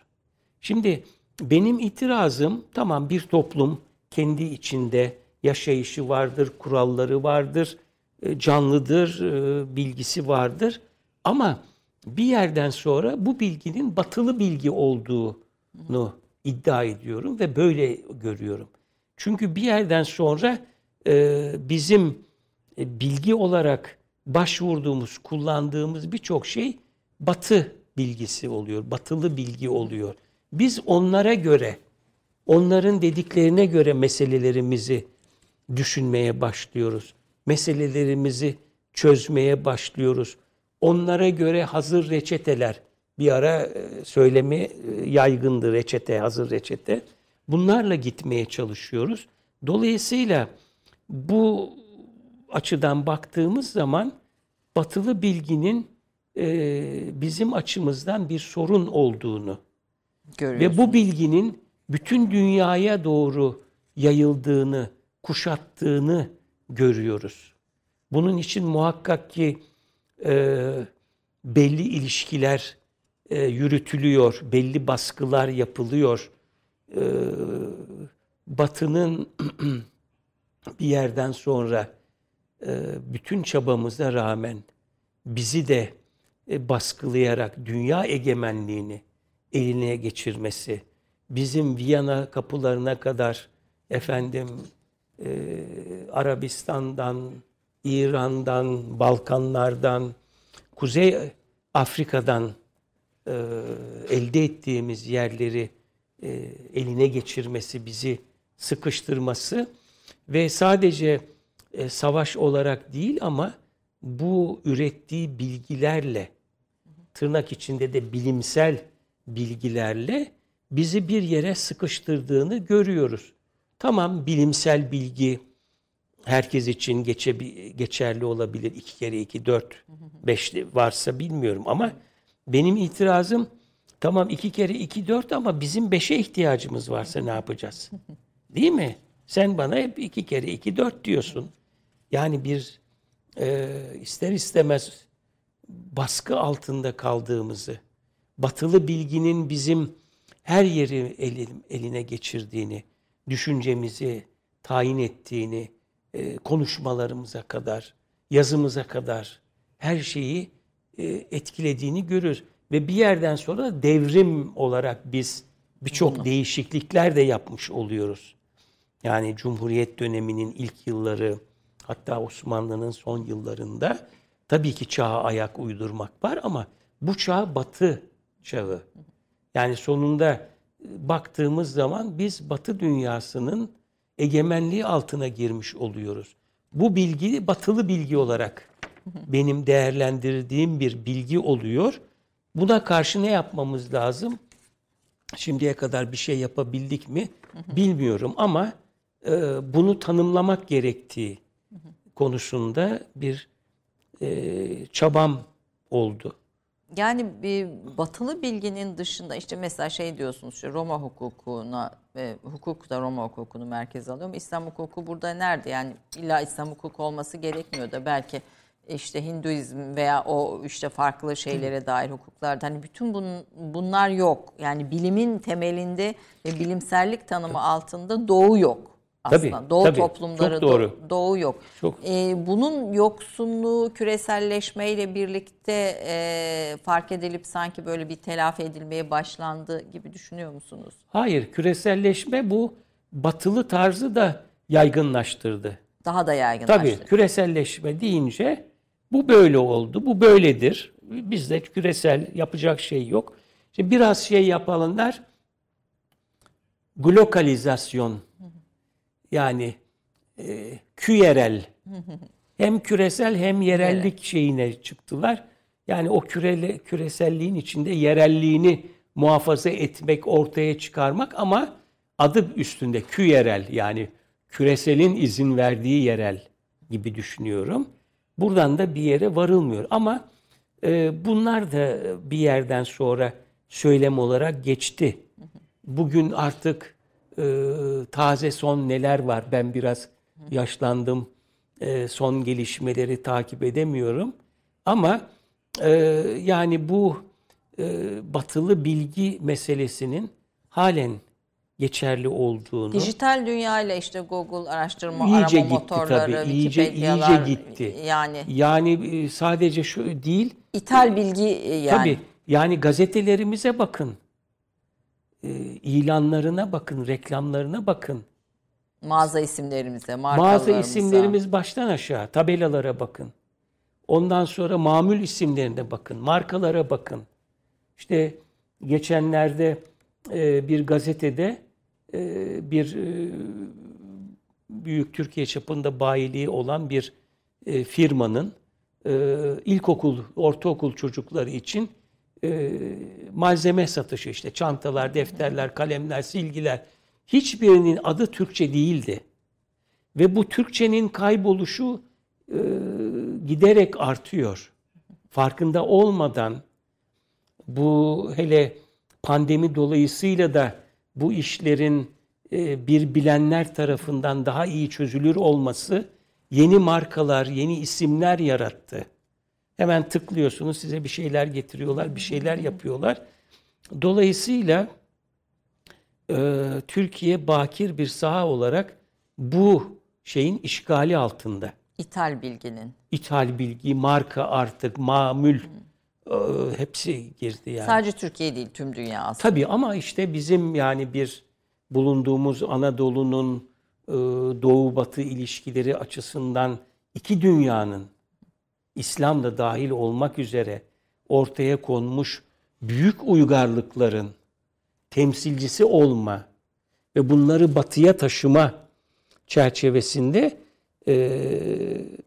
Şimdi benim itirazım tamam bir toplum kendi içinde yaşayışı vardır, kuralları vardır, e, canlıdır, e, bilgisi vardır. Ama bir yerden sonra bu bilginin batılı bilgi olduğunu iddia ediyorum ve böyle görüyorum. Çünkü bir yerden sonra e, bizim bilgi olarak başvurduğumuz, kullandığımız birçok şey batı bilgisi oluyor, batılı bilgi oluyor. Biz onlara göre, onların dediklerine göre meselelerimizi düşünmeye başlıyoruz. Meselelerimizi çözmeye başlıyoruz. Onlara göre hazır reçeteler, bir ara e, söylemi e, yaygındı reçete, hazır reçete. Bunlarla gitmeye çalışıyoruz. Dolayısıyla bu açıdan baktığımız zaman batılı bilginin e, bizim açımızdan bir sorun olduğunu ve bu bilginin bütün dünyaya doğru yayıldığını, kuşattığını görüyoruz. Bunun için muhakkak ki e, belli ilişkiler e, yürütülüyor, belli baskılar yapılıyor. E, batının [clears throat] bir yerden sonra bütün çabamıza rağmen bizi de e, baskılayarak dünya egemenliğini eline geçirmesi, bizim Viyana kapılarına kadar efendim e, Arabistan'dan, İran'dan, Balkanlardan, Kuzey Afrika'dan e, elde ettiğimiz yerleri e, eline geçirmesi, bizi sıkıştırması ve sadece e, savaş olarak değil ama bu ürettiği bilgilerle tırnak içinde de bilimsel bilgilerle bizi bir yere sıkıştırdığını görüyoruz. Tamam bilimsel bilgi herkes için geçe, geçerli olabilir. iki kere iki, dört, beşli varsa bilmiyorum ama benim itirazım tamam iki kere iki, dört ama bizim beşe ihtiyacımız varsa ne yapacağız? Değil mi? Sen bana hep iki kere iki, dört diyorsun. Yani bir e, ister istemez baskı altında kaldığımızı, batılı bilginin bizim her yeri elin- eline geçirdiğini, düşüncemizi tayin ettiğini e, konuşmalarımıza kadar, yazımıza kadar her şeyi e, etkilediğini görür. Ve bir yerden sonra devrim olarak biz birçok değişiklikler de yapmış oluyoruz. Yani Cumhuriyet döneminin ilk yılları, hatta Osmanlı'nın son yıllarında tabii ki çağa ayak uydurmak var ama bu çağ batı çağı. Yani sonunda e, baktığımız zaman biz batı dünyasının egemenliği altına girmiş oluyoruz. Bu bilgi batılı bilgi olarak benim değerlendirdiğim bir bilgi oluyor. Buna karşı ne yapmamız lazım? Şimdiye kadar bir şey yapabildik mi bilmiyorum ama e, bunu tanımlamak gerektiği konusunda bir e, çabam oldu. Yani bir batılı bilginin dışında işte mesela şey diyorsunuz işte Roma hukukuna e, hukuk da Roma hukukunu merkeze alıyor ama İslam hukuku burada nerede? Yani illa İslam hukuku olması gerekmiyor da belki işte Hinduizm veya o işte farklı şeylere dair hukuklarda hani bütün bun, bunlar yok. Yani bilimin temelinde ve bilimsellik tanımı altında doğu yok aslında. Tabii, doğu tabii. toplumları Çok doğru. do- doğu yok. Çok. Ee, bunun yoksunluğu küreselleşmeyle birlikte e, fark edilip sanki böyle bir telafi edilmeye başlandı gibi düşünüyor musunuz? Hayır, küreselleşme bu batılı tarzı da yaygınlaştırdı. Daha da yaygınlaştı. Tabii küreselleşme deyince bu böyle oldu, bu böyledir. Bizde küresel yapacak şey yok. Şimdi biraz şey yapalımlar. Glokalizasyon yani e, küyerel hem küresel hem yerellik şeyine çıktılar. Yani o kürele, küreselliğin içinde yerelliğini muhafaza etmek, ortaya çıkarmak ama adı üstünde küyerel yani küreselin izin verdiği yerel gibi düşünüyorum. Buradan da bir yere varılmıyor ama e, bunlar da bir yerden sonra söylem olarak geçti. Bugün artık e, taze son neler var ben biraz yaşlandım e, son gelişmeleri takip edemiyorum ama e, yani bu e, batılı bilgi meselesinin halen geçerli olduğunu Dijital dünya ile işte Google araştırma İyice arama gitti motorları, tabii, iyice- iyice gitti. Yani yani e, sadece şu değil ithal bilgi e, yani. Tabii. Yani gazetelerimize bakın. Ee, ilanlarına bakın, reklamlarına bakın. Mağaza isimlerimize, markalarımıza. Mağaza isimlerimiz baştan aşağı, tabelalara bakın. Ondan sonra mamul isimlerine bakın, markalara bakın. İşte geçenlerde e, bir gazetede e, bir e, büyük Türkiye çapında bayiliği olan bir e, firmanın e, ilkokul, ortaokul çocukları için e, malzeme satışı işte çantalar, defterler, kalemler, silgiler hiçbirinin adı Türkçe değildi. Ve bu Türkçenin kayboluşu e, giderek artıyor. Farkında olmadan bu hele pandemi dolayısıyla da bu işlerin e, bir bilenler tarafından daha iyi çözülür olması yeni markalar, yeni isimler yarattı. Hemen tıklıyorsunuz, size bir şeyler getiriyorlar, bir şeyler yapıyorlar. Dolayısıyla e, Türkiye bakir bir saha olarak bu şeyin işgali altında. İthal bilginin. İthal bilgi, marka artık, mamül e, hepsi girdi yani. Sadece Türkiye değil, tüm dünya aslında. Tabii ama işte bizim yani bir bulunduğumuz Anadolu'nun e, doğu batı ilişkileri açısından iki dünyanın İslam da dahil olmak üzere ortaya konmuş büyük uygarlıkların temsilcisi olma ve bunları batıya taşıma çerçevesinde e,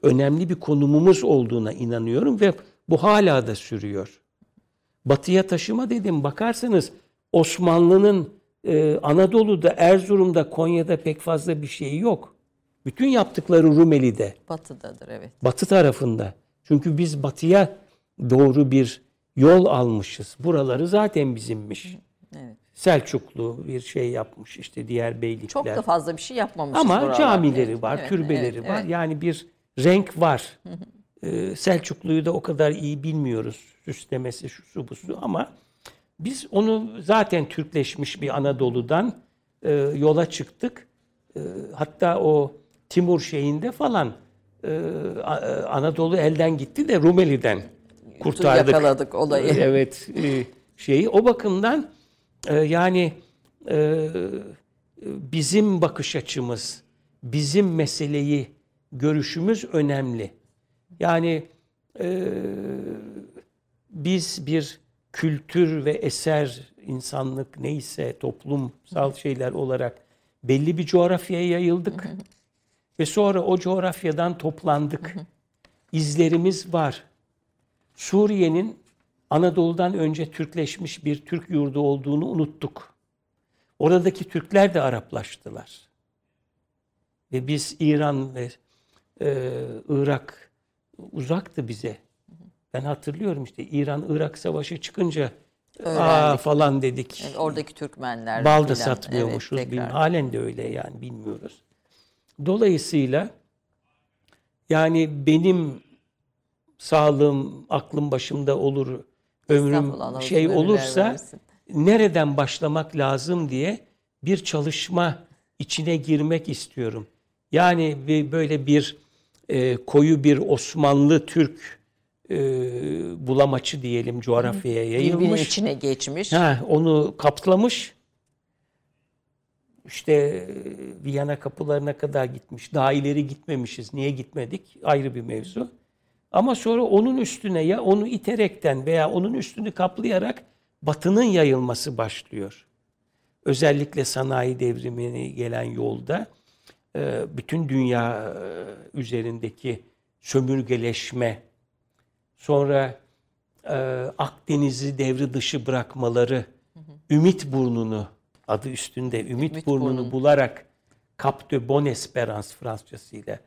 önemli bir konumumuz olduğuna inanıyorum ve bu hala da sürüyor. Batıya taşıma dedim bakarsanız Osmanlı'nın e, Anadolu'da, Erzurum'da, Konya'da pek fazla bir şeyi yok. Bütün yaptıkları Rumeli'de, Batı'dadır evet. batı tarafında. Çünkü biz batıya doğru bir yol almışız. Buraları zaten bizimmiş. Evet. Selçuklu bir şey yapmış işte diğer beylikler. Çok da fazla bir şey yapmamışız Ama camileri var, evet, türbeleri evet, var. evet. Yani bir renk var. Ee, Selçuklu'yu da o kadar iyi bilmiyoruz. Süslemesi, şusu busu ama biz onu zaten Türkleşmiş bir Anadolu'dan e, yola çıktık. E, hatta o Timur şeyinde falan Anadolu elden gitti de Rumeli'den kurtardık. Yakaladık olayı. [laughs] Evet e, şeyi o bakımdan e, yani e, bizim bakış açımız, bizim meseleyi görüşümüz önemli. Yani e, biz bir kültür ve eser, insanlık neyse toplumsal şeyler olarak belli bir coğrafyaya yayıldık. Ve sonra o coğrafyadan toplandık. İzlerimiz var. Suriye'nin Anadolu'dan önce Türkleşmiş bir Türk yurdu olduğunu unuttuk. Oradaki Türkler de Araplaştılar. Ve biz İran ve e, Irak uzaktı bize. Ben hatırlıyorum işte İran-Irak savaşı çıkınca aa falan dedik. Evet, oradaki Türkmenler Bal da satmıyormuşuz. Evet, halen de öyle yani bilmiyoruz. Dolayısıyla yani benim sağlığım, aklım başımda olur, ömrüm şey olursa nereden başlamak lazım diye bir çalışma içine girmek istiyorum. Yani böyle bir e, koyu bir Osmanlı Türk e, bulamaçı diyelim coğrafyaya Birbirinin yayılmış. içine geçmiş. Ha, onu kaplamış. İşte e, Viyana kapılarına kadar gitmiş. Daha ileri gitmemişiz. Niye gitmedik? Ayrı bir mevzu. Ama sonra onun üstüne ya onu iterekten veya onun üstünü kaplayarak batının yayılması başlıyor. Özellikle sanayi devrimini gelen yolda e, bütün dünya e, üzerindeki sömürgeleşme, sonra Akdeniz'i devri dışı bırakmaları, Ümit Burnu'nu adı üstünde Ümit, Ümit Burnu'nu Burnu. bularak Cap de Bonne Espérance Fransızcasıyla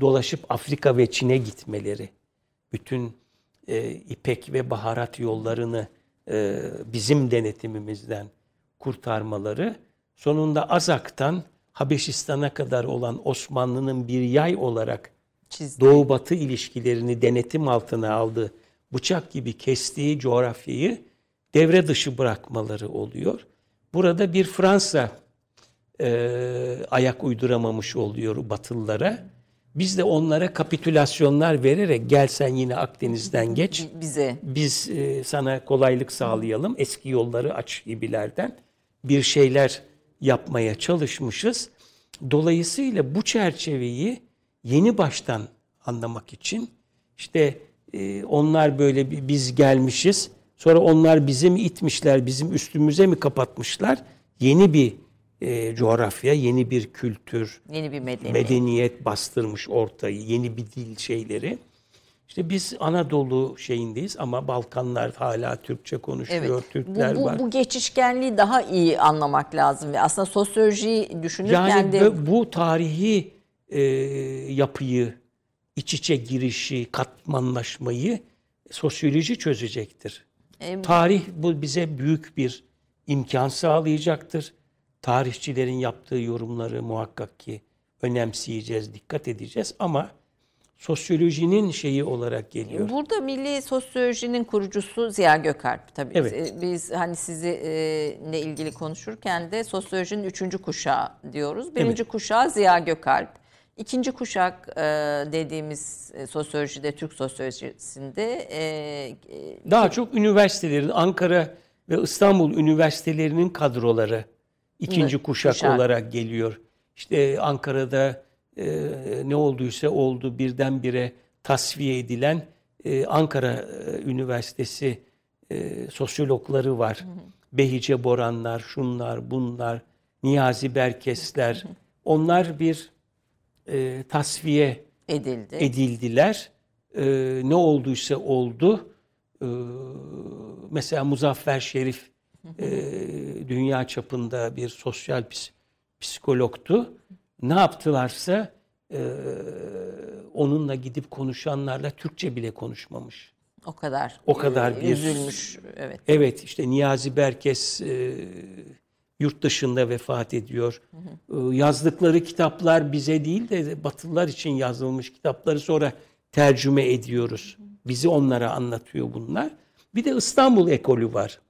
dolaşıp Afrika ve Çin'e gitmeleri, bütün e, ipek ve baharat yollarını e, bizim denetimimizden kurtarmaları, sonunda Azak'tan Habeşistan'a kadar olan Osmanlı'nın bir yay olarak Çizdi. Doğu Batı ilişkilerini denetim altına aldığı bıçak gibi kestiği coğrafyayı devre dışı bırakmaları oluyor. Burada bir Fransa e, ayak uyduramamış oluyor Batılılara. Biz de onlara kapitülasyonlar vererek gel sen yine Akdeniz'den geç. Bize. Biz e, sana kolaylık sağlayalım. Eski yolları aç gibilerden bir şeyler yapmaya çalışmışız. Dolayısıyla bu çerçeveyi yeni baştan anlamak için işte e, onlar böyle biz gelmişiz. Sonra onlar bizi mi itmişler, bizim üstümüze mi kapatmışlar? Yeni bir e, coğrafya, yeni bir kültür, Yeni bir medeniyet. medeniyet bastırmış ortayı, yeni bir dil şeyleri. İşte biz Anadolu şeyindeyiz ama Balkanlar hala Türkçe konuşuyor, Evet. Türkler bu, bu, var. bu geçişkenliği daha iyi anlamak lazım ve aslında sosyolojiyi düşünürken yani de bö- bu tarihi e, yapıyı, iç içe girişi, katmanlaşmayı sosyoloji çözecektir. E, Tarih bu bize büyük bir imkan sağlayacaktır. Tarihçilerin yaptığı yorumları muhakkak ki önemseyeceğiz, dikkat edeceğiz ama sosyolojinin şeyi olarak geliyor. Burada milli sosyolojinin kurucusu Ziya Gökalp tabii. Evet. Biz, biz hani sizi e, ne ilgili konuşurken de sosyolojinin üçüncü kuşağı diyoruz. Birinci kuşağı Ziya Gökalp. İkinci kuşak e, dediğimiz e, sosyolojide, Türk sosyolojisinde e, e, Daha çok üniversitelerin, Ankara ve İstanbul üniversitelerinin kadroları ikinci Evet, kuşak, kuşak. olarak geliyor. İşte Ankara'da e, ne olduysa oldu birdenbire tasfiye edilen e, Ankara e, Üniversitesi e, sosyologları var. Behice Boranlar, şunlar, bunlar, Niyazi Berkesler. Onlar bir e, tasfiye edildi. edildiler. Ee, ne olduysa oldu. Ee, mesela Muzaffer Şerif e, dünya çapında bir sosyal ps- psikologtu. Ne yaptılarsa e, onunla gidip konuşanlarla Türkçe bile konuşmamış. o kadar. O kadar e, bir- üzülmüş. Evet. Evet işte Niyazi Berkes e, yurt dışında vefat ediyor. E, yazdıkları kitaplar bize değil de Batılılar için yazılmış kitapları sonra tercüme ediyoruz. Bizi onlara anlatıyor bunlar. Bir de İstanbul ekolü var.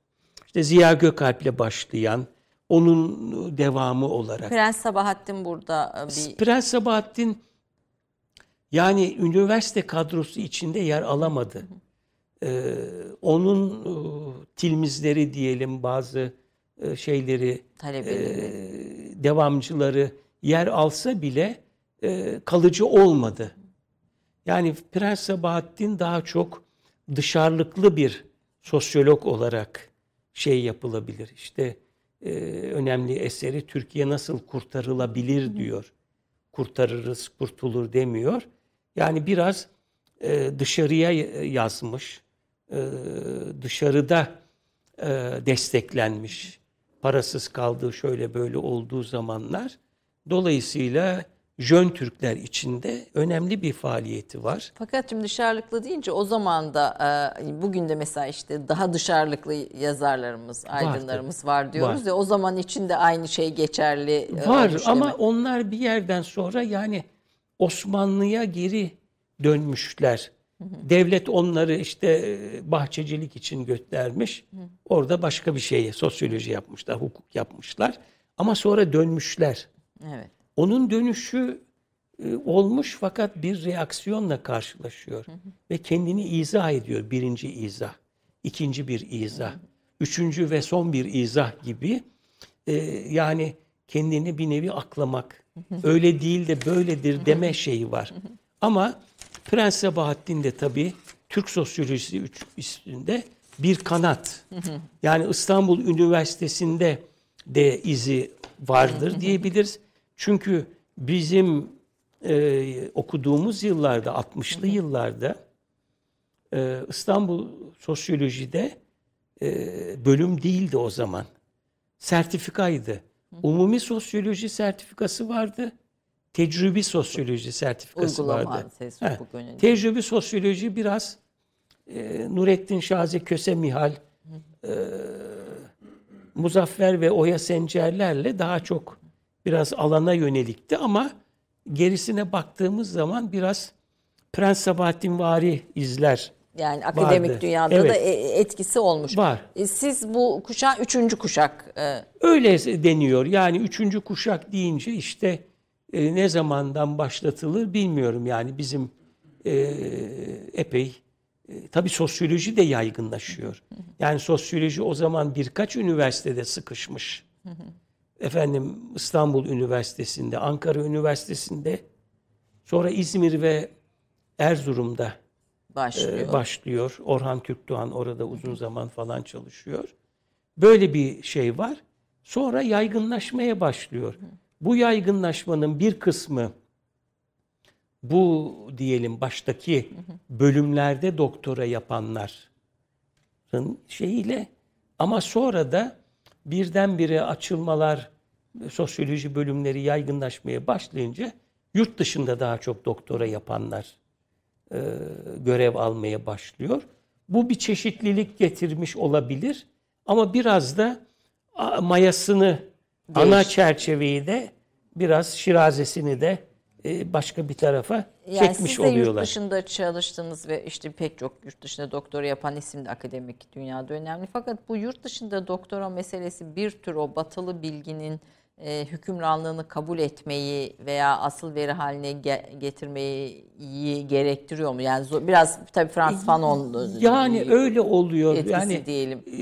İşte Ziya Gökalp'le başlayan, onun devamı olarak. Prens Sabahattin burada e, bir Prens Sabahattin yani üniversite kadrosu içinde yer alamadı. Ee, onun e, tilmizleri diyelim bazı e, şeyleri talebeleri. e, devamcıları yer alsa bile e, kalıcı olmadı. Yani Prens Sabahattin daha çok dışarılıklı bir sosyolog olarak şey yapılabilir. İşte e, önemli eseri Türkiye nasıl kurtarılabilir diyor. Kurtarırız, kurtulur demiyor. Yani biraz e, dışarıya yazmış, e, dışarıda e, desteklenmiş, parasız kaldığı şöyle böyle olduğu zamanlar. Dolayısıyla Jön Türkler içinde önemli bir faaliyeti var. Fakat şimdi dışarılıklı deyince o zaman da e, bugün de mesela işte daha dışarılıklı yazarlarımız, aydınlarımız var diyoruz Var. ya o zaman için de aynı şey geçerli e, Var ama demek. onlar bir yerden sonra yani Osmanlı'ya geri dönmüşler. Devlet onları işte e, bahçecilik için göndermiş. Orada başka bir şeye sosyoloji yapmışlar, hukuk yapmışlar. Ama sonra dönmüşler. Evet. Onun dönüşü e, olmuş fakat bir reaksiyonla karşılaşıyor. Ve kendini izah ediyor. Birinci izah, ikinci bir izah, üçüncü ve son bir izah gibi. E, yani kendini bir nevi aklamak, öyle değil de böyledir deme şeyi var. Ama Prens Sabahattin de tabii Türk sosyolojisi üç- üstünde bir kanat. Yani İstanbul Üniversitesi'nde de izi vardır diyebiliriz. Çünkü bizim e, okuduğumuz yıllarda, 60'lı yıllarda e, İstanbul Sosyoloji'de e, bölüm değildi o zaman. Sertifikaydı. Umumi sosyoloji sertifikası vardı. Tecrübi sosyoloji sertifikası Uygulama vardı. yönetimi. Tecrübi sosyoloji biraz e, Nurettin Şazi Köse Mihal, e, Muzaffer ve Oya Sencerlerle daha çok biraz alana yönelikti ama gerisine baktığımız zaman biraz Prens Sabahattin Vari izler Yani akademik Vardı. dünyada Evet. da e- etkisi olmuş. var. E, Siz bu kuşağın üçüncü kuşak. e, Öyle deniyor. Yani üçüncü kuşak deyince işte e, ne zamandan başlatılır bilmiyorum. Yani bizim e, epey e, tabii sosyoloji de yaygınlaşıyor. Yani sosyoloji o zaman birkaç üniversitede sıkışmış. Efendim İstanbul Üniversitesi'nde, Ankara Üniversitesi'nde, sonra İzmir ve Erzurum'da başlıyor. e, başlıyor. Orhan Türkdoğan orada uzun zaman falan çalışıyor. Böyle bir şey var. Sonra yaygınlaşmaya başlıyor. Bu yaygınlaşmanın bir kısmı bu diyelim baştaki bölümlerde doktora yapanların şeyiyle ama sonra da birdenbire açılmalar sosyoloji bölümleri yaygınlaşmaya başlayınca yurt dışında daha çok doktora yapanlar e, görev almaya başlıyor. Bu bir çeşitlilik getirmiş olabilir ama biraz da a, ana çerçeveyi de biraz şirazesini de e, başka bir tarafa Yani çekmiş siz de yurt oluyorlar. dışında çalıştığınız ve işte pek çok yurt dışında doktora yapan isim de akademik dünyada önemli. Fakat bu yurt dışında doktora meselesi bir tür o batılı bilginin e, hükümranlığını kabul etmeyi veya asıl veri haline ge- getirmeyi gerektiriyor mu? Yani biraz tabii Frans Fanon Yani öyle oluyor. etkisi Yani diyelim. e,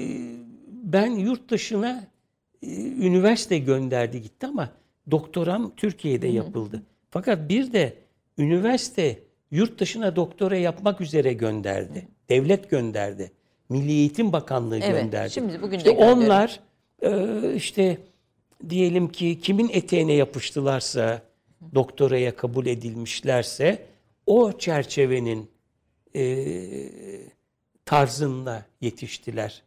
ben yurt dışına e, üniversite gönderdi gitti ama doktoram Türkiye'de yapıldı. Fakat bir de üniversite yurt dışına doktora yapmak üzere gönderdi. Devlet gönderdi. Milli Eğitim Bakanlığı Evet, gönderdi. şimdi bugün de işte gönderiyor. onlar e, işte diyelim ki kimin eteğine yapıştılarsa doktoraya kabul edilmişlerse o çerçevenin e, tarzında yetiştiler.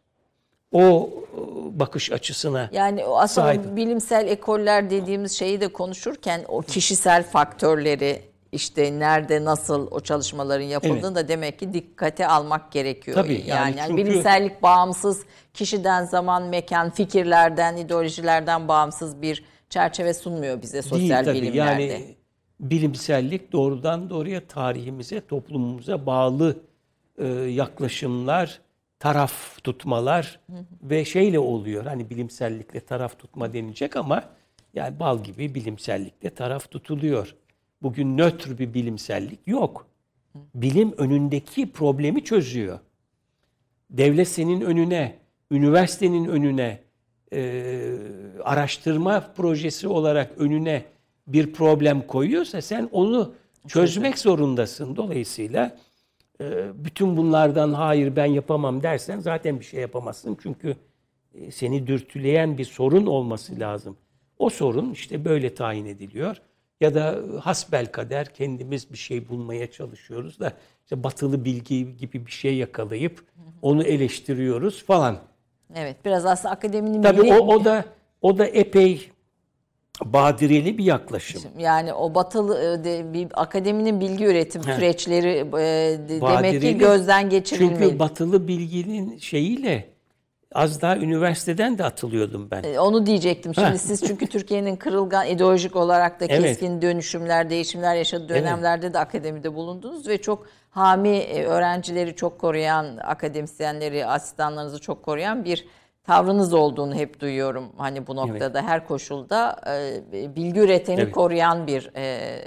O e, bakış açısına Yani aslında Sahip. bilimsel ekoller dediğimiz şeyi de konuşurken o kişisel faktörleri işte nerede nasıl o çalışmaların yapıldığını da demek ki dikkate almak gerekiyor. Tabii, yani, yani yani çünkü- bilimsellik bağımsız kişiden zaman, mekan, fikirlerden, ideolojilerden bağımsız bir çerçeve sunmuyor bize değil sosyal tabii. bilimlerde. Yani bilimsellik doğrudan doğruya tarihimize, toplumumuza bağlı e, yaklaşımlar, taraf tutmalar ve şeyle oluyor. Hani bilimsellikle taraf tutma denilecek ama yani bal gibi bilimsellikle taraf tutuluyor. Bugün nötr bir bilimsellik yok. Bilim önündeki problemi çözüyor. Devlet senin önüne, üniversitenin önüne, e, araştırma projesi olarak önüne bir problem koyuyorsa sen onu çözmek zorundasın. Dolayısıyla bütün bunlardan hayır ben yapamam dersen zaten bir şey yapamazsın. Çünkü e, seni dürtüleyen bir sorun olması lazım. O sorun işte böyle tayin ediliyor. Ya da hasbel kader kendimiz bir şey bulmaya çalışıyoruz da işte batılı bilgi gibi bir şey yakalayıp onu eleştiriyoruz falan. Evet biraz aslında akademinin Tabii o, o da o da epey badireli bir yaklaşım. yani o batılı e, de, bir akademinin bilgi üretim süreçleri e, de- demek ki gözden geçirilmeli. Çünkü batılı bilginin şeyiyle az daha üniversiteden de atılıyordum ben. E, Onu diyecektim. Şimdi Ha. siz çünkü Türkiye'nin kırılgan ideolojik olarak da Evet. keskin dönüşümler, değişimler yaşadığı dönemlerde de akademide bulundunuz ve çok hami e, öğrencileri çok koruyan, akademisyenleri, asistanlarınızı çok koruyan bir tavrınız olduğunu hep duyuyorum. Hani bu noktada her koşulda e, bilgi üreteni Evet. koruyan bir e,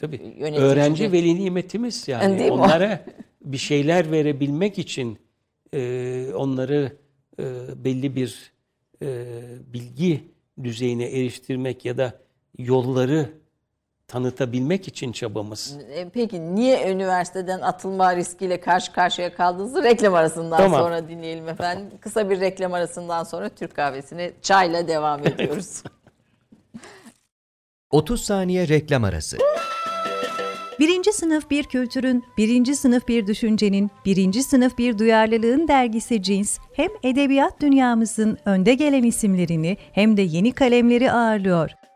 Tabii. yönetici Öğrenci veli nimetimiz yani. Değil mi? Onlara bir şeyler verebilmek için e, onları e, belli bir e, bilgi düzeyine eriştirmek ya da yolları tanıtabilmek için çabamız. E, Peki niye üniversiteden atılma riskiyle karşı karşıya kaldığınızı reklam arasından Tamam. sonra dinleyelim efendim. Kısa bir reklam arasından sonra Türk kahvesine çayla devam ediyoruz. [laughs] 30 saniye reklam arası. Birinci sınıf bir kültürün, birinci sınıf bir düşüncenin, birinci sınıf bir duyarlılığın dergisi Cins, hem edebiyat dünyamızın önde gelen isimlerini hem de yeni kalemleri ağırlıyor.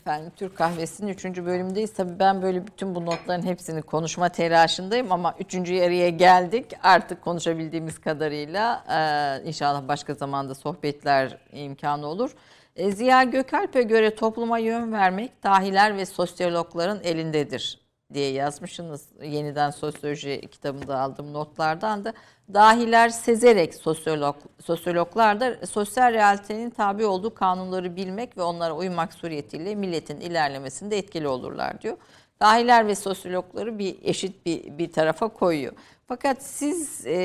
Efendim Türk Kahvesi'nin 3. bölümündeyiz. Tabii ben böyle bütün bu notların hepsini konuşma telaşındayım ama 3. yarıya geldik. Artık konuşabildiğimiz kadarıyla e, inşallah başka zamanda sohbetler imkanı olur. E, Ziya Gökalp'e göre topluma yön vermek dahiler ve sosyologların elindedir diye yazmışsınız. Yeniden sosyoloji kitabında aldığım notlardan da dahiler sezerek sosyolog sosyologlar da sosyal realitenin tabi olduğu kanunları bilmek ve onlara uymak suretiyle milletin ilerlemesinde etkili olurlar diyor. Dahiler ve sosyologları bir eşit bir, bir tarafa koyuyor. Fakat siz e,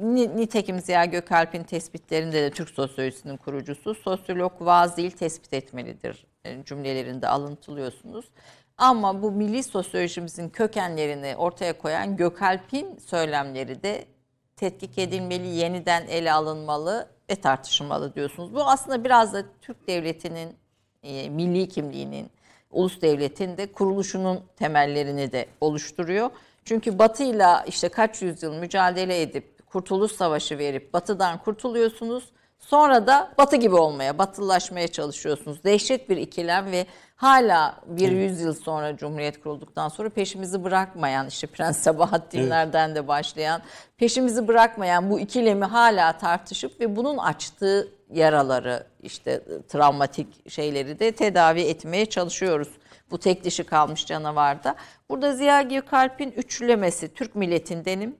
ni- nitekim Ziya Gökalp'in tespitlerinde de Türk sosyolojisinin kurucusu sosyolog vaaz değil tespit etmelidir e, cümlelerinde alıntılıyorsunuz. Ama bu milli sosyolojimizin kökenlerini ortaya koyan Gökalp'in söylemleri de tetkik edilmeli, yeniden ele alınmalı ve tartışılmalı diyorsunuz. Bu aslında biraz da Türk devletinin e, milli kimliğinin, ulus devletin de kuruluşunun temellerini de oluşturuyor. Çünkü Batı'yla işte kaç yüzyıl mücadele edip Kurtuluş Savaşı verip Batı'dan kurtuluyorsunuz. Sonra da Batı gibi olmaya, batılılaşmaya çalışıyorsunuz. Dehşet bir ikilem ve hala bir yüzyıl sonra Cumhuriyet kurulduktan sonra peşimizi bırakmayan işte Prens Sabahattinlerden de başlayan peşimizi bırakmayan bu ikilemi hala tartışıp ve bunun açtığı yaraları işte travmatik şeyleri de tedavi etmeye çalışıyoruz. Bu tek dişi kalmış canavarda. Burada Ziya Gökalp'in üçlemesi Türk milletindenim,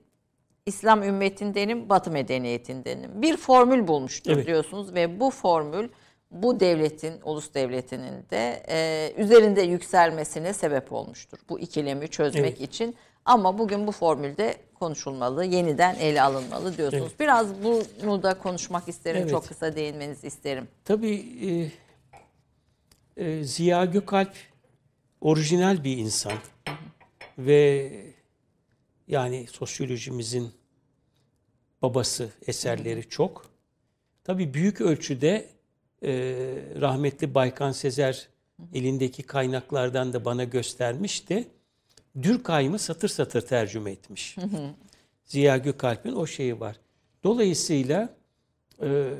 İslam ümmetindenim, Batı medeniyetindenim. Bir formül bulmuştur Evet. diyorsunuz ve bu formül bu devletin, ulus devletinin de e, üzerinde yükselmesine sebep olmuştur. Bu ikilemi çözmek Evet. için. Ama bugün bu formülde konuşulmalı, yeniden ele alınmalı diyorsunuz. Biraz bunu da konuşmak isterim, Evet. çok kısa değinmenizi isterim. Tabii e, e, Ziya Gökalp orijinal bir insan ve yani sosyolojimizin babası eserleri çok. Tabii büyük ölçüde e, rahmetli Baykan Sezer elindeki kaynaklardan da bana göstermişti. Dürkheim'i satır satır tercüme etmiş. Ziya Gökalp'in o şeyi var. Dolayısıyla e,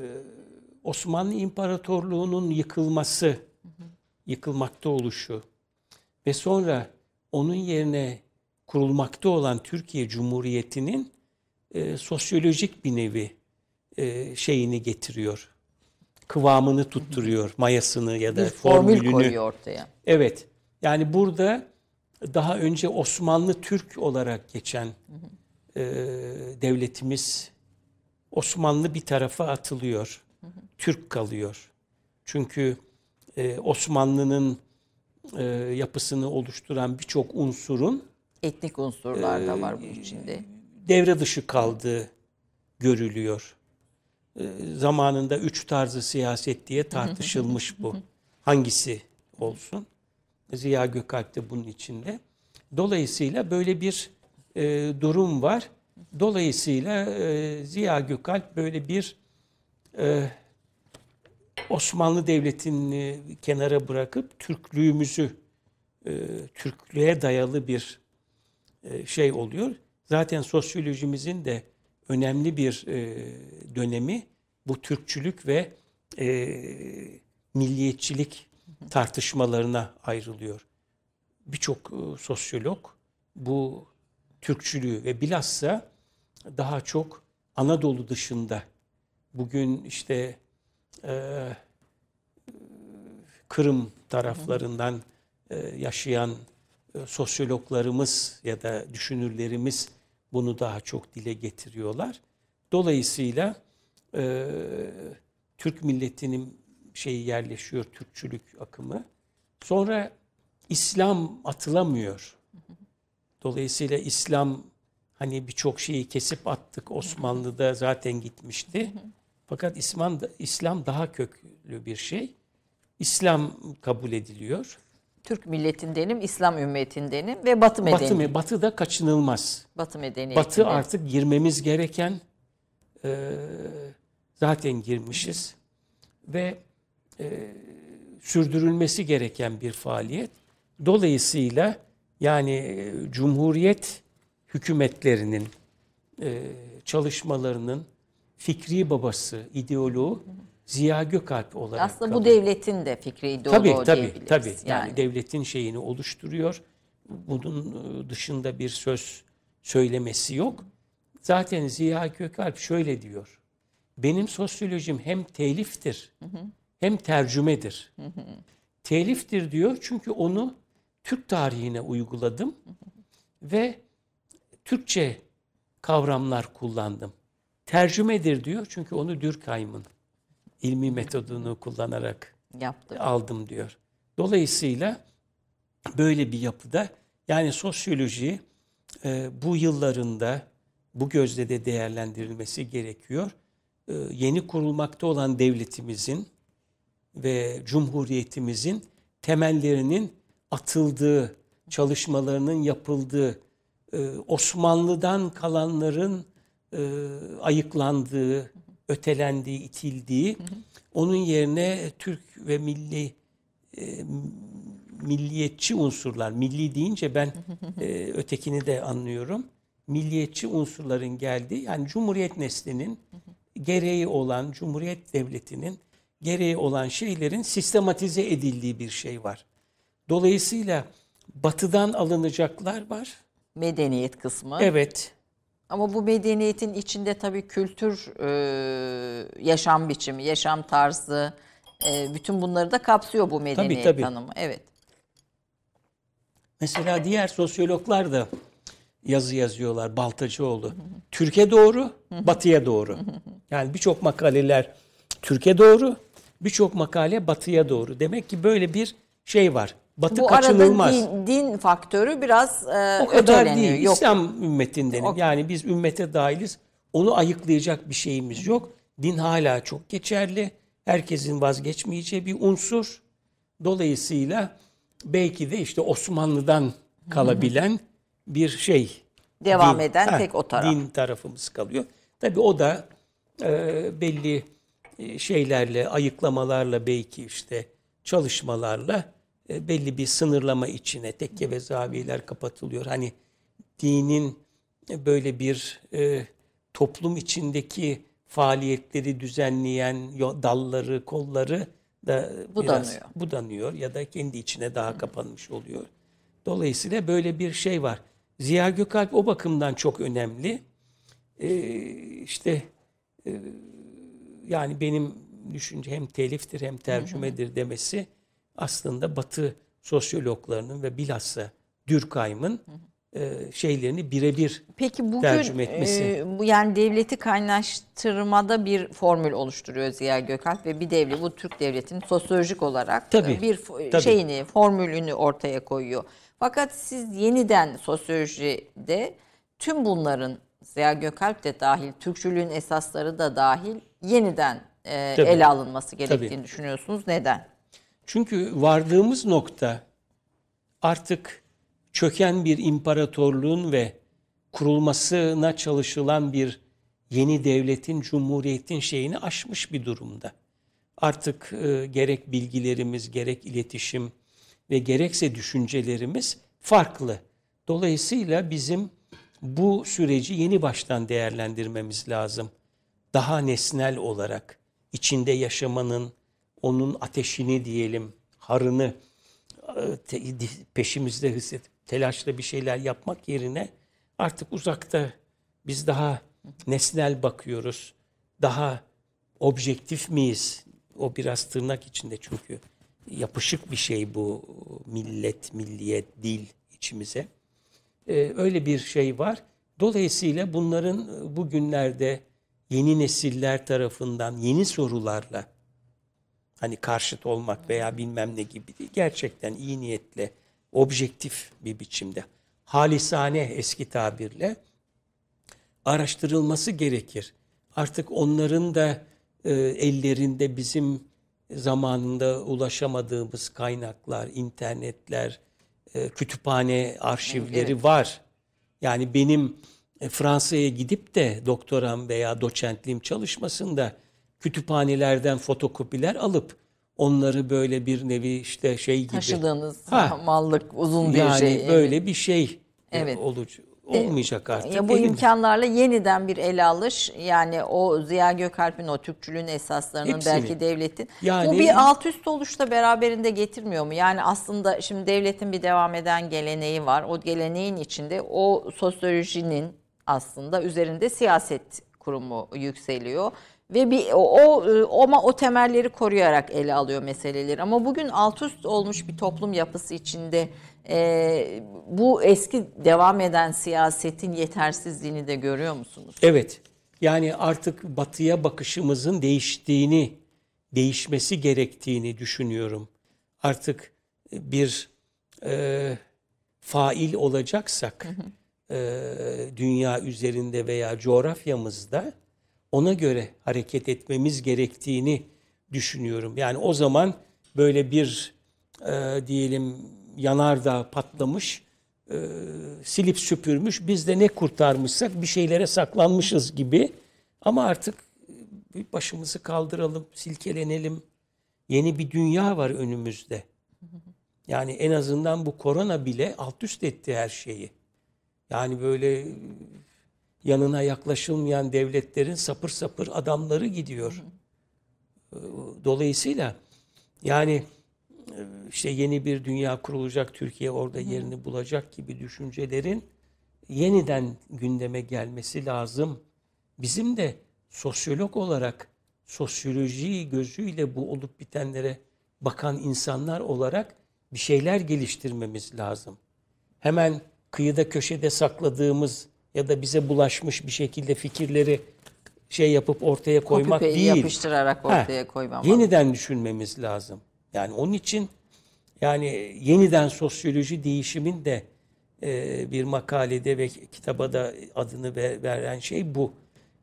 Osmanlı İmparatorluğu'nun yıkılması, yıkılmakta oluşu ve sonra onun yerine kurulmakta olan Türkiye Cumhuriyeti'nin e, sosyolojik bir nevi e, şeyini getiriyor. Kıvamını tutturuyor, mayasını ya da Bir formül formülünü. koyuyor ortaya. Evet. Yani burada daha önce Osmanlı Türk olarak geçen e, devletimiz Osmanlı bir tarafa atılıyor. Türk kalıyor. Çünkü e, Osmanlı'nın e, yapısını oluşturan birçok unsurun Etnik unsurlar da var bunun içinde. Devre dışı kaldığı görülüyor. Ee, zamanında üç tarzı siyaset diye tartışılmış [laughs] bu. Hangisi olsun? Ziya Gökalp de bunun içinde. Dolayısıyla böyle bir e, durum var. Dolayısıyla e, Ziya Gökalp böyle bir e, Osmanlı Devleti'ni kenara bırakıp Türklüğümüzü, e, Türklüğe dayalı bir e, şey oluyor. Zaten sosyolojimizin de önemli bir e, dönemi bu Türkçülük ve e, milliyetçilik tartışmalarına ayrılıyor. Birçok e, sosyolog bu Türkçülüğü ve bilhassa daha çok Anadolu dışında bugün işte e, Kırım taraflarından e, yaşayan e, sosyologlarımız ya da düşünürlerimiz bunu daha çok dile getiriyorlar. Dolayısıyla e, Türk milletinin şeyi yerleşiyor, Türkçülük akımı. Sonra İslam atılamıyor. Dolayısıyla İslam hani birçok şeyi kesip attık Osmanlı'da zaten gitmişti. Fakat İslam, İslam daha köklü bir şey. İslam kabul ediliyor. Türk milletindenim, İslam ümmetindenim ve Batı medeniyeti. Batı, batı da kaçınılmaz. Batı medeniyetinde. Batı artık girmemiz gereken e, zaten girmişiz ve e, sürdürülmesi gereken bir faaliyet. Dolayısıyla yani e, Cumhuriyet hükümetlerinin e, çalışmalarının fikri babası, ideoloğu Ziya Gökalp olarak Aslında bu kalıyor. devletin de fikri ideoloğu Tabii tabii diyebiliriz. tabii. Yani, Yani, devletin şeyini oluşturuyor. Bunun e, dışında bir söz söylemesi yok. Zaten Ziya Gökalp şöyle diyor. Benim sosyolojim hem teliftir hem tercümedir. Teliftir diyor çünkü onu Türk tarihine uyguladım ve Türkçe kavramlar kullandım. Tercümedir diyor çünkü onu Durkheim'ın ilmi metodunu kullanarak yaptı. aldım diyor. Dolayısıyla böyle bir yapıda yani sosyoloji e, bu yıllarında bu gözle de değerlendirilmesi gerekiyor. E, yeni kurulmakta olan devletimizin ve cumhuriyetimizin temellerinin atıldığı, çalışmalarının yapıldığı, e, Osmanlı'dan kalanların e, ayıklandığı, ötelendiği, itildiği, onun yerine Türk ve milli e, milliyetçi unsurlar, milli deyince ben [laughs] e, ötekini de anlıyorum. Milliyetçi unsurların geldiği, yani Cumhuriyet neslinin gereği olan, Cumhuriyet devletinin gereği olan şeylerin sistematize edildiği bir şey var. Dolayısıyla batıdan alınacaklar var. Medeniyet kısmı. Evet. Ama bu medeniyetin içinde tabii kültür, e, yaşam biçimi, yaşam tarzı, e, bütün bunları da kapsıyor bu medeniyet tabii. tanımı. Evet. Mesela diğer sosyologlar da yazı yazıyorlar Baltacıoğlu. Türkiye doğru, batıya doğru. Yani birçok makaleler Türkiye doğru, birçok makale batıya doğru. Demek ki böyle bir şey var. Batı Bu kaçınılmaz. arada din, din faktörü biraz e, o kadar öteleniyor. değil. Yok. İslam ümmetindenim. O- Yani biz ümmete dahiliz. Onu ayıklayacak bir şeyimiz yok. Din hala çok geçerli. Herkesin vazgeçmeyeceği bir unsur. Dolayısıyla belki de işte Osmanlı'dan kalabilen bir şey. Devam eden tek o taraf. Din tarafımız kalıyor. Tabii o da e, belli e, şeylerle, ayıklamalarla belki işte çalışmalarla e, belli bir sınırlama içine tekke ve zaviyeler kapatılıyor. Hani dinin böyle bir e, toplum içindeki faaliyetleri düzenleyen dalları, kolları da biraz Budanıyor. budanıyor ya da kendi içine daha kapanmış oluyor. Dolayısıyla böyle bir şey var. Ziya Gökalp o bakımdan çok önemli. Ee, işte e, yani benim düşünce hem teliftir hem tercümedir demesi aslında Batı sosyologlarının ve bilhassa Durkheim'ın e, şeylerini birebir Peki bugün tercüme etmesi. e, yani devleti kaynaştırmada bir formül oluşturuyor Ziya Gökalp ve bir devlet bu Türk devletinin sosyolojik olarak Tabii, e, bir tabii. şeyini formülünü ortaya koyuyor. Fakat siz yeniden sosyolojide tüm bunların Ziya Gökalp de dahil, Türkçülüğün esasları da dahil yeniden e, ele alınması gerektiğini Tabii. düşünüyorsunuz. Neden? Çünkü vardığımız nokta artık çöken bir imparatorluğun ve kurulmasına çalışılan bir yeni devletin, cumhuriyetin şeyini aşmış bir durumda. Artık e, gerek bilgilerimiz, gerek iletişim ve gerekse düşüncelerimiz farklı. Dolayısıyla bizim bu süreci yeni baştan değerlendirmemiz lazım. Daha nesnel olarak içinde yaşamanın, onun ateşini diyelim, harını e, peşimizde hissedip telaşla bir şeyler yapmak yerine artık uzakta biz daha nesnel bakıyoruz. Daha objektif miyiz? O biraz tırnak içinde çünkü yapışık bir şey bu millet, milliyet, dil içimize. Ee, öyle bir şey var. Dolayısıyla bunların e, bugünlerde yeni nesiller tarafından yeni sorularla hani karşıt olmak veya bilmem ne gibi değil. Gerçekten iyi niyetle, objektif bir biçimde, halisane eski tabirle araştırılması gerekir. Artık onların da e, ellerinde bizim zamanında ulaşamadığımız kaynaklar, internetler, e, kütüphane arşivleri var. Yani benim e, Fransa'ya gidip de doktoram veya doçentliğim çalışmasında kütüphanelerden fotokopiler alıp onları böyle bir nevi işte şey gibi Taşıdığınız Ha. mallık uzun bir yani şey. böyle bir şey Evet. evet. olucu olmayacak artık. Ya bu Elimizde. imkanlarla yeniden bir ele alış yani o Ziya Gökalp'in o Türkçülüğün esaslarının Hepsini. belki devletin Yani- bu bir alt üst oluşta beraberinde getirmiyor mu? Yani aslında şimdi devletin bir devam eden geleneği var. O geleneğin içinde o sosyolojinin aslında üzerinde siyaset kurumu yükseliyor ve bir o o ama o temelleri koruyarak ele alıyor meseleleri. Ama bugün alt üst olmuş bir toplum yapısı içinde e, bu eski devam eden siyasetin yetersizliğini de görüyor musunuz? Evet. Yani artık batıya bakışımızın değiştiğini, değişmesi gerektiğini düşünüyorum. Artık bir e, fail olacaksak e, dünya üzerinde veya coğrafyamızda ona göre hareket etmemiz gerektiğini düşünüyorum. Yani o zaman böyle bir e, diyelim yanardağ patlamış, e, silip süpürmüş, biz de ne kurtarmışsak bir şeylere saklanmışız gibi. Ama artık başımızı kaldıralım, silkelenelim. Yeni bir dünya var önümüzde. Yani en azından bu korona bile alt üst etti her şeyi. Yani böyle yanına yaklaşılmayan devletlerin sapır sapır adamları gidiyor. Dolayısıyla yani e, işte yeni bir dünya kurulacak, Türkiye orada yerini bulacak gibi düşüncelerin yeniden gündeme gelmesi lazım. Bizim de sosyolog olarak sosyoloji gözüyle bu olup bitenlere bakan insanlar olarak bir şeyler geliştirmemiz lazım. Hemen kıyıda köşede sakladığımız ya da bize bulaşmış bir şekilde fikirleri şey yapıp ortaya koymak Copy-paste değil. yapıştırarak ortaya koymamalı. Yeniden düşünmemiz lazım. Yani onun için yani yeniden sosyoloji değişimin de e, bir makalede ve kitaba da adını ver- veren şey bu.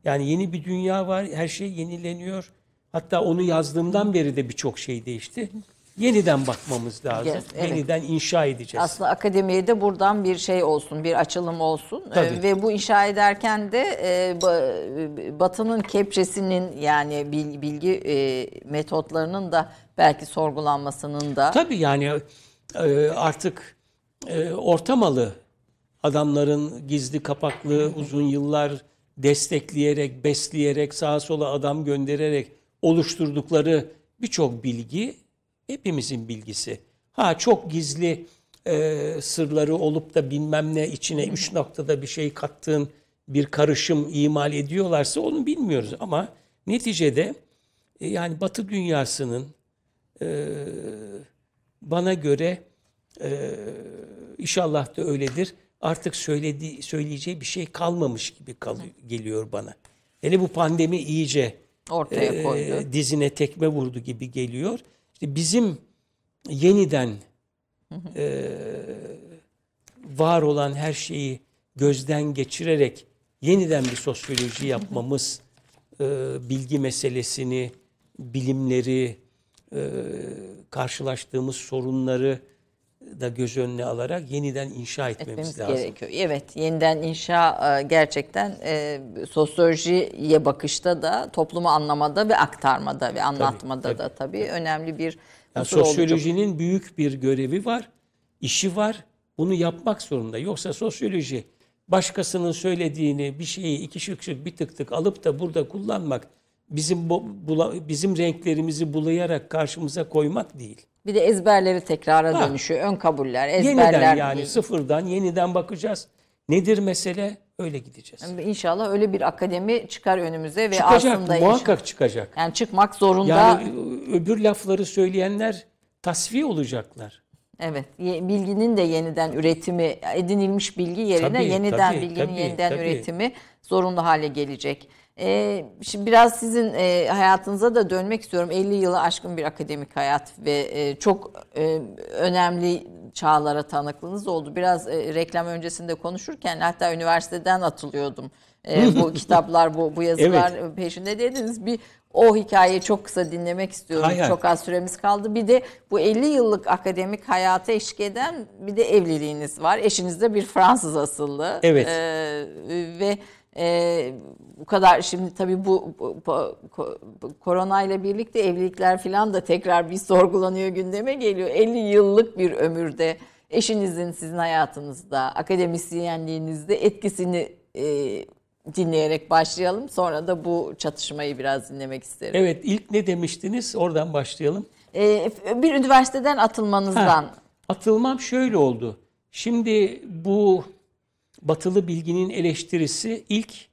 Yani yeni bir dünya var, her şey yenileniyor. Hatta onu yazdığımdan beri de birçok şey değişti. Yeniden bakmamız lazım. Yes, evet. Yeniden inşa edeceğiz. Aslında akademiye de buradan bir şey olsun, bir açılım olsun. Tabii. Ee, ve bu inşa ederken de e, ba- Batı'nın kepçesinin yani bil- bilgi e, metotlarının da belki sorgulanmasının da Tabii yani e, artık e, ortamalı adamların gizli kapaklı uzun yıllar destekleyerek, besleyerek, sağa sola adam göndererek oluşturdukları birçok bilgi hepimizin bilgisi. Ha çok gizli e, sırları olup da bilmem ne içine üç noktada bir şey kattığın bir karışım imal ediyorlarsa onu bilmiyoruz. Ama neticede e, yani Batı dünyasının e, bana göre e, inşallah da öyledir. Artık söylediği, söyleyeceği bir şey kalmamış gibi kalıyor, geliyor bana. Hele bu pandemi iyice Ortaya e, koydu. dizine tekme vurdu gibi geliyor. İşte bizim yeniden e, var olan her şeyi gözden geçirerek yeniden bir sosyoloji yapmamız, e, bilgi meselesini, bilimleri, e, karşılaştığımız sorunları da göz önüne alarak yeniden inşa etmemiz etmemiz lazım. gerekiyor. Evet, yeniden inşa e, gerçekten e, sosyolojiye bakışta da, toplumu anlamada ve aktarmada ve anlatmada tabii. da tabii önemli bir Yani unsur olacak. sosyolojinin büyük bir görevi var, işi var. Bunu yapmak zorunda. Yoksa sosyoloji başkasının söylediğini, bir şeyi iki şık şık bir tık tık alıp da burada kullanmak, bizim bula- bizim renklerimizi bulayarak karşımıza koymak değil. Bir de ezberleri tekrara Ha. dönüşüyor. Ön kabuller, ezberler. Yeniden yani sıfırdan yeniden bakacağız. Nedir mesele? Öyle gideceğiz. İnşallah öyle bir akademi çıkar önümüze ve Çıkacak, aslında muhakkak çıkacak. yani çıkmak zorunda. Yani öbür lafları söyleyenler tasfiye olacaklar. Evet, bilginin de yeniden üretimi, edinilmiş bilgi yerine Tabii, yeniden tabii, bilginin tabii, yeniden tabii. üretimi zorunlu hale gelecek. Ee, şimdi biraz sizin e, hayatınıza da dönmek istiyorum. 50 yılı aşkın bir akademik hayat ve e, çok e, önemli çağlara tanıklığınız oldu. Biraz e, reklam öncesinde konuşurken hatta üniversiteden atılıyordum. E, bu [laughs] kitaplar, bu bu yazılar peşinde dediniz. Bir o hikayeyi çok kısa dinlemek istiyorum. Hay hay. Çok az süremiz kaldı. Bir de bu 50 yıllık akademik hayata eşlik eden bir de evliliğiniz var. Eşiniz de bir Fransız asıllı. Evet. Ee, ve e, bu kadar şimdi tabii bu, bu, bu- ko- bu koronayla birlikte evlilikler falan da tekrar bir sorgulanıyor gündeme geliyor. 50 yıllık bir ömürde eşinizin sizin hayatınızda, akademisyenliğinizde etkisini e, dinleyerek başlayalım. Sonra da bu çatışmayı biraz dinlemek isterim. Evet ilk ne demiştiniz? Oradan başlayalım. Ee, bir üniversiteden atılmanızdan Ha, atılmam şöyle oldu. Şimdi bu batılı bilginin eleştirisi ilk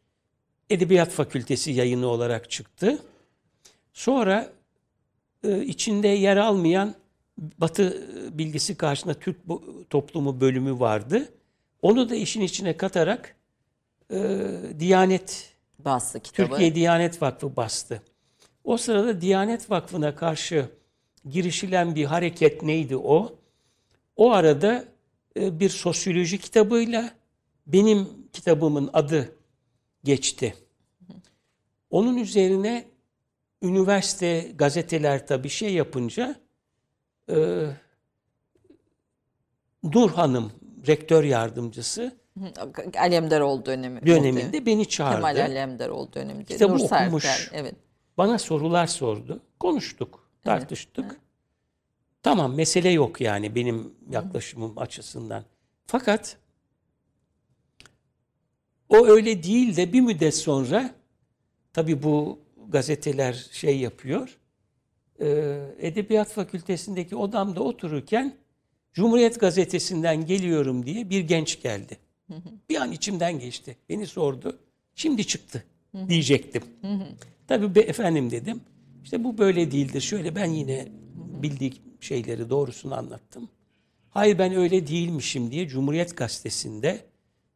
Edebiyat Fakültesi yayını olarak çıktı. Sonra e, içinde yer almayan Batı bilgisi karşısında Türk toplumu bölümü vardı. Onu da işin içine katarak e, Diyanet bastı kitabı. Türkiye Diyanet Vakfı bastı. O sırada Diyanet Vakfı'na karşı girişilen bir hareket neydi o? O arada e, bir sosyoloji kitabıyla benim kitabımın adı geçti. Onun üzerine üniversite gazeteler tabii şey yapınca e, Nur Hanım rektör yardımcısı Alemdaroğlu dönemi. döneminde beni çağırdı. Kemal Alemdaroğlu döneminde. Kitabı Nur okumuş. Evet. Bana sorular sordu. Konuştuk, tartıştık. Tamam mesele yok yani benim yaklaşımım açısından. Fakat o öyle değil de bir müddet sonra tabii bu gazeteler şey yapıyor. e, Edebiyat Fakültesindeki odamda otururken Cumhuriyet Gazetesi'nden geliyorum diye bir genç geldi. Bir an içimden geçti. Beni sordu. Şimdi çıktı diyecektim. Tabii be, efendim dedim. İşte bu böyle değildir. Şöyle ben yine bildiğim şeyleri doğrusunu anlattım. Hayır ben öyle değilmişim diye Cumhuriyet Gazetesi'nde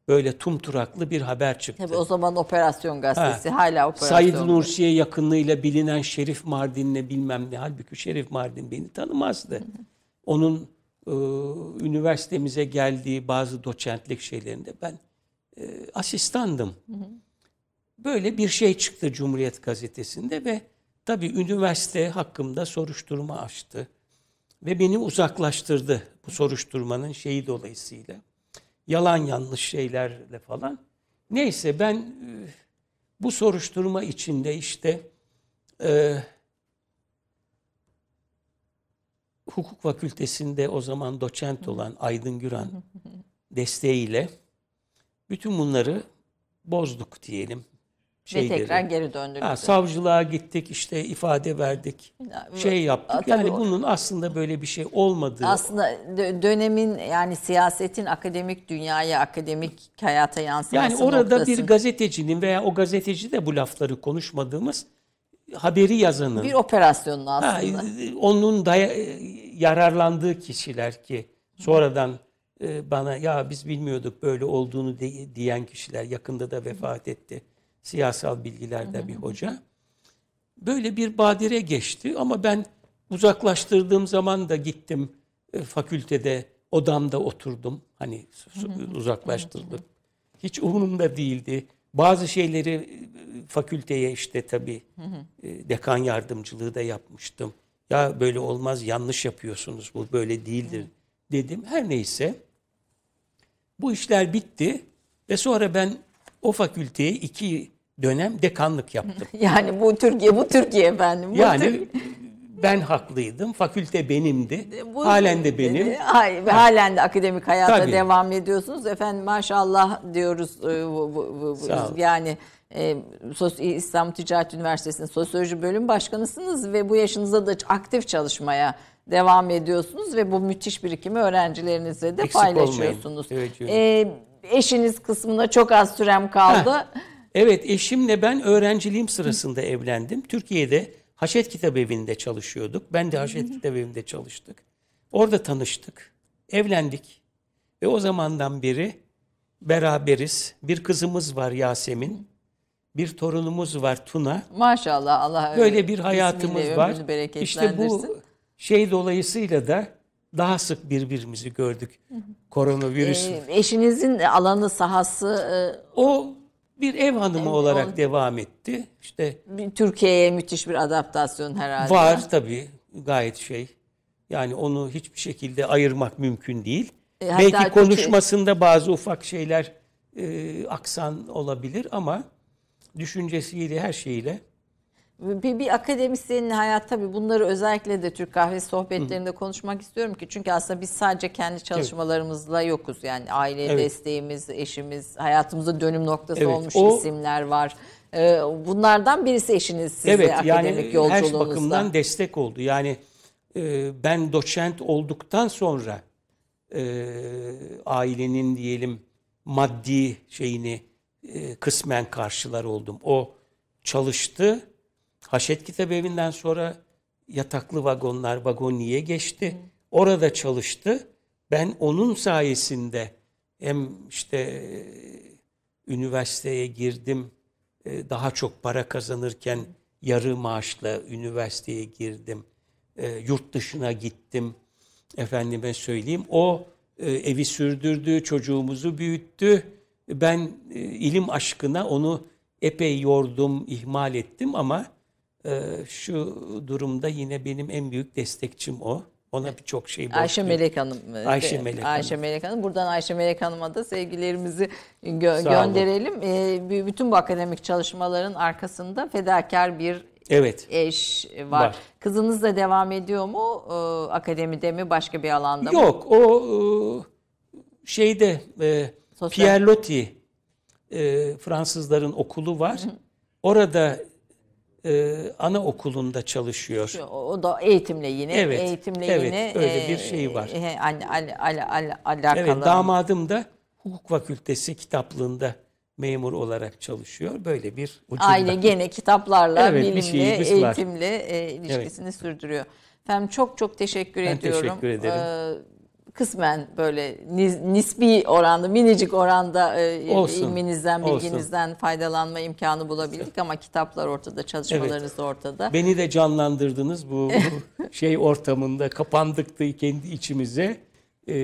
böyle tumturaklı bir haber çıktı. Tabii o zaman operasyon gazetesi Ha. hala operasyon. Said Nursi'ye yakınlığıyla bilinen Şerif Mardin'le bilmem ne. Halbuki Şerif Mardin beni tanımazdı. Onun e, üniversitemize geldiği bazı doçentlik şeylerinde ben e, asistandım. Böyle bir şey çıktı Cumhuriyet Gazetesi'nde ve tabii üniversite hakkımda soruşturma açtı. Ve beni uzaklaştırdı bu soruşturmanın şeyi dolayısıyla. Yalan yanlış şeylerle falan. Neyse ben e, bu soruşturma içinde işte e, hukuk fakültesinde o zaman doçent olan Aydın Güran [laughs] desteğiyle bütün bunları bozduk diyelim. Şeyleri. Ve tekrar geri döndünüz. Ha, savcılığa gittik işte ifade verdik. Şey yaptık. Tabii yani o- bunun aslında böyle bir şey olmadığı. Aslında dö- dönemin yani siyasetin akademik dünyaya, akademik hayata yansıması Yani orada bir noktasında gazetecinin veya o gazeteci de bu lafları konuşmadığımız haberi yazanın, bir operasyonun ha, aslında. onun daya- yararlandığı kişiler ki sonradan e, bana ya biz bilmiyorduk böyle olduğunu diyen kişiler yakında da vefat etti. Siyasal bilgilerde bir hoca. Böyle bir badire geçti ama ben uzaklaştırdığım zaman da gittim e, fakültede odamda oturdum. Hani uzaklaştırdım. Hiç umurumda değildi. Bazı şeyleri e, fakülteye işte tabii e, dekan yardımcılığı da yapmıştım. Ya böyle olmaz yanlış yapıyorsunuz bu böyle değildir dedim. Her neyse bu işler bitti ve sonra ben o fakülteye iki dönem dekanlık yaptım. [laughs] Yani bu Türkiye, bu Türkiye efendim. Bu Türkiye. Yani ben haklıydım. Fakülte benimdi. Bu- Halen de benim. Hayır, ve halen de akademik hayata Tabii. devam ediyorsunuz. Efendim maşallah diyoruz. e. Yani e, Sos- İstanbul Ticaret Üniversitesi'nin Sosyoloji Bölüm Başkanısınız ve bu yaşınızda da aktif çalışmaya devam ediyorsunuz ve bu müthiş birikimi öğrencilerinize de Eksik paylaşıyorsunuz. olmayın. Evet, E, eşiniz kısmında çok az sürem kaldı. Evet eşimle ben öğrenciliğim sırasında evlendim. Türkiye'de Haşet Kitap Evi'nde çalışıyorduk. Ben de Haşet Kitap Evi'nde çalıştık. Orada tanıştık. Evlendik. Ve o zamandan beri beraberiz. Bir kızımız var Yasemin. Bir torunumuz var Tuna. Maşallah Allah Böyle bir hayatımız var. İşte bu şey dolayısıyla da daha sık birbirimizi gördük. Koronavirüs. E, eşinizin alanı sahası e, O bir ev hanımı Ev- olarak o- devam etti. İşte Türkiye'ye müthiş bir adaptasyon herhalde. var tabii gayet şey. Yani onu hiçbir şekilde ayırmak mümkün değil. E, Belki konuşmasında bazı ufak şeyler e, aksan olabilir ama düşüncesiyle her şeyiyle Bir, bir akademisyenin hayat tabii bunları özellikle de Türk kahvesi sohbetlerinde konuşmak istiyorum ki çünkü aslında biz sadece kendi çalışmalarımızla yokuz. Yani aile Evet. desteğimiz, eşimiz, hayatımızda dönüm noktası Evet, olmuş o- isimler var. Ee, bunlardan birisi eşiniz size evet akademik yani her yolculuğunuzda. bakımdan destek oldu. Yani e, ben doçent olduktan sonra e, ailenin diyelim maddi şeyini e, kısmen karşılar oldum. O çalıştı. Haşet Kitap Evi'nden sonra yataklı vagonlar vagoniye geçti. Orada çalıştı. Ben onun sayesinde hem işte e, üniversiteye girdim. E, Daha çok para kazanırken yarı maaşla üniversiteye girdim. E, Yurt dışına gittim. Efendime söyleyeyim. O evi sürdürdü, çocuğumuzu büyüttü. Ben ilim aşkına onu epey yordum, ihmal ettim ama şu durumda yine benim en büyük destekçim o. Ona birçok şey borçluyum. Ayşe Melek Hanım. e, Ayşe Melek Ayşe Hanım. Melek Hanım. Buradan Ayşe Melek Hanım'a da sevgilerimizi gö- Sağ gönderelim. Ee, bütün bu akademik çalışmaların arkasında fedakar bir Evet. eş var. Var. Kızınız da devam ediyor mu? Ee, akademide mi? Başka bir alanda mı? Yok o e, şeyde e, Sosyal- Pierre Loti e, Fransızların okulu var. Orada e, anaokulunda çalışıyor. O, da eğitimle yine. Evet, Eğitimle evet, yine. öyle bir şey var. E, al, al, al, al, alakalı. Evet damadım da hukuk fakültesi kitaplığında memur olarak çalışıyor. Böyle bir ucunda. Aile gene kitaplarla, Evet, bilimle, var. eğitimle e, ilişkisini sürdürüyor. Efendim çok çok teşekkür Ben ediyorum. teşekkür ederim. Ee, kısmen böyle nis- nispi oranda, minicik oranda e, Olsun, ilminizden, olsun. bilginizden faydalanma imkanı bulabildik ama kitaplar ortada, çalışmalarınız ortada. Beni de canlandırdınız bu [laughs] şey ortamında kapandıktı kendi içimize. Ee,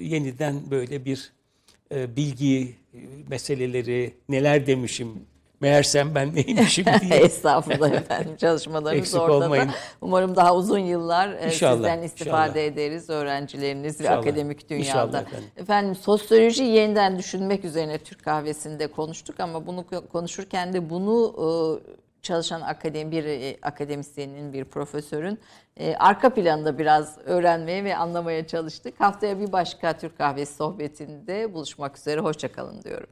yeniden böyle bir e, bilgi e, meseleleri neler demişim meğersem ben neymişim [laughs] diye. Estağfurullah efendim çalışmalarınız Eksik ortada. olmayın. Umarım daha uzun yıllar e, İnşallah, sizden istifade inşallah. ederiz öğrencileriniz ve İnşallah, akademik dünyada. inşallah efendim. Efendim sosyoloji yeniden düşünmek üzerine Türk kahvesinde konuştuk ama bunu ko- konuşurken de bunu e, çalışan akademi bir e, akademisyenin bir profesörün e, arka planında biraz öğrenmeye ve anlamaya çalıştık. Haftaya bir başka Türk kahvesi sohbetinde buluşmak üzere hoşçakalın diyorum.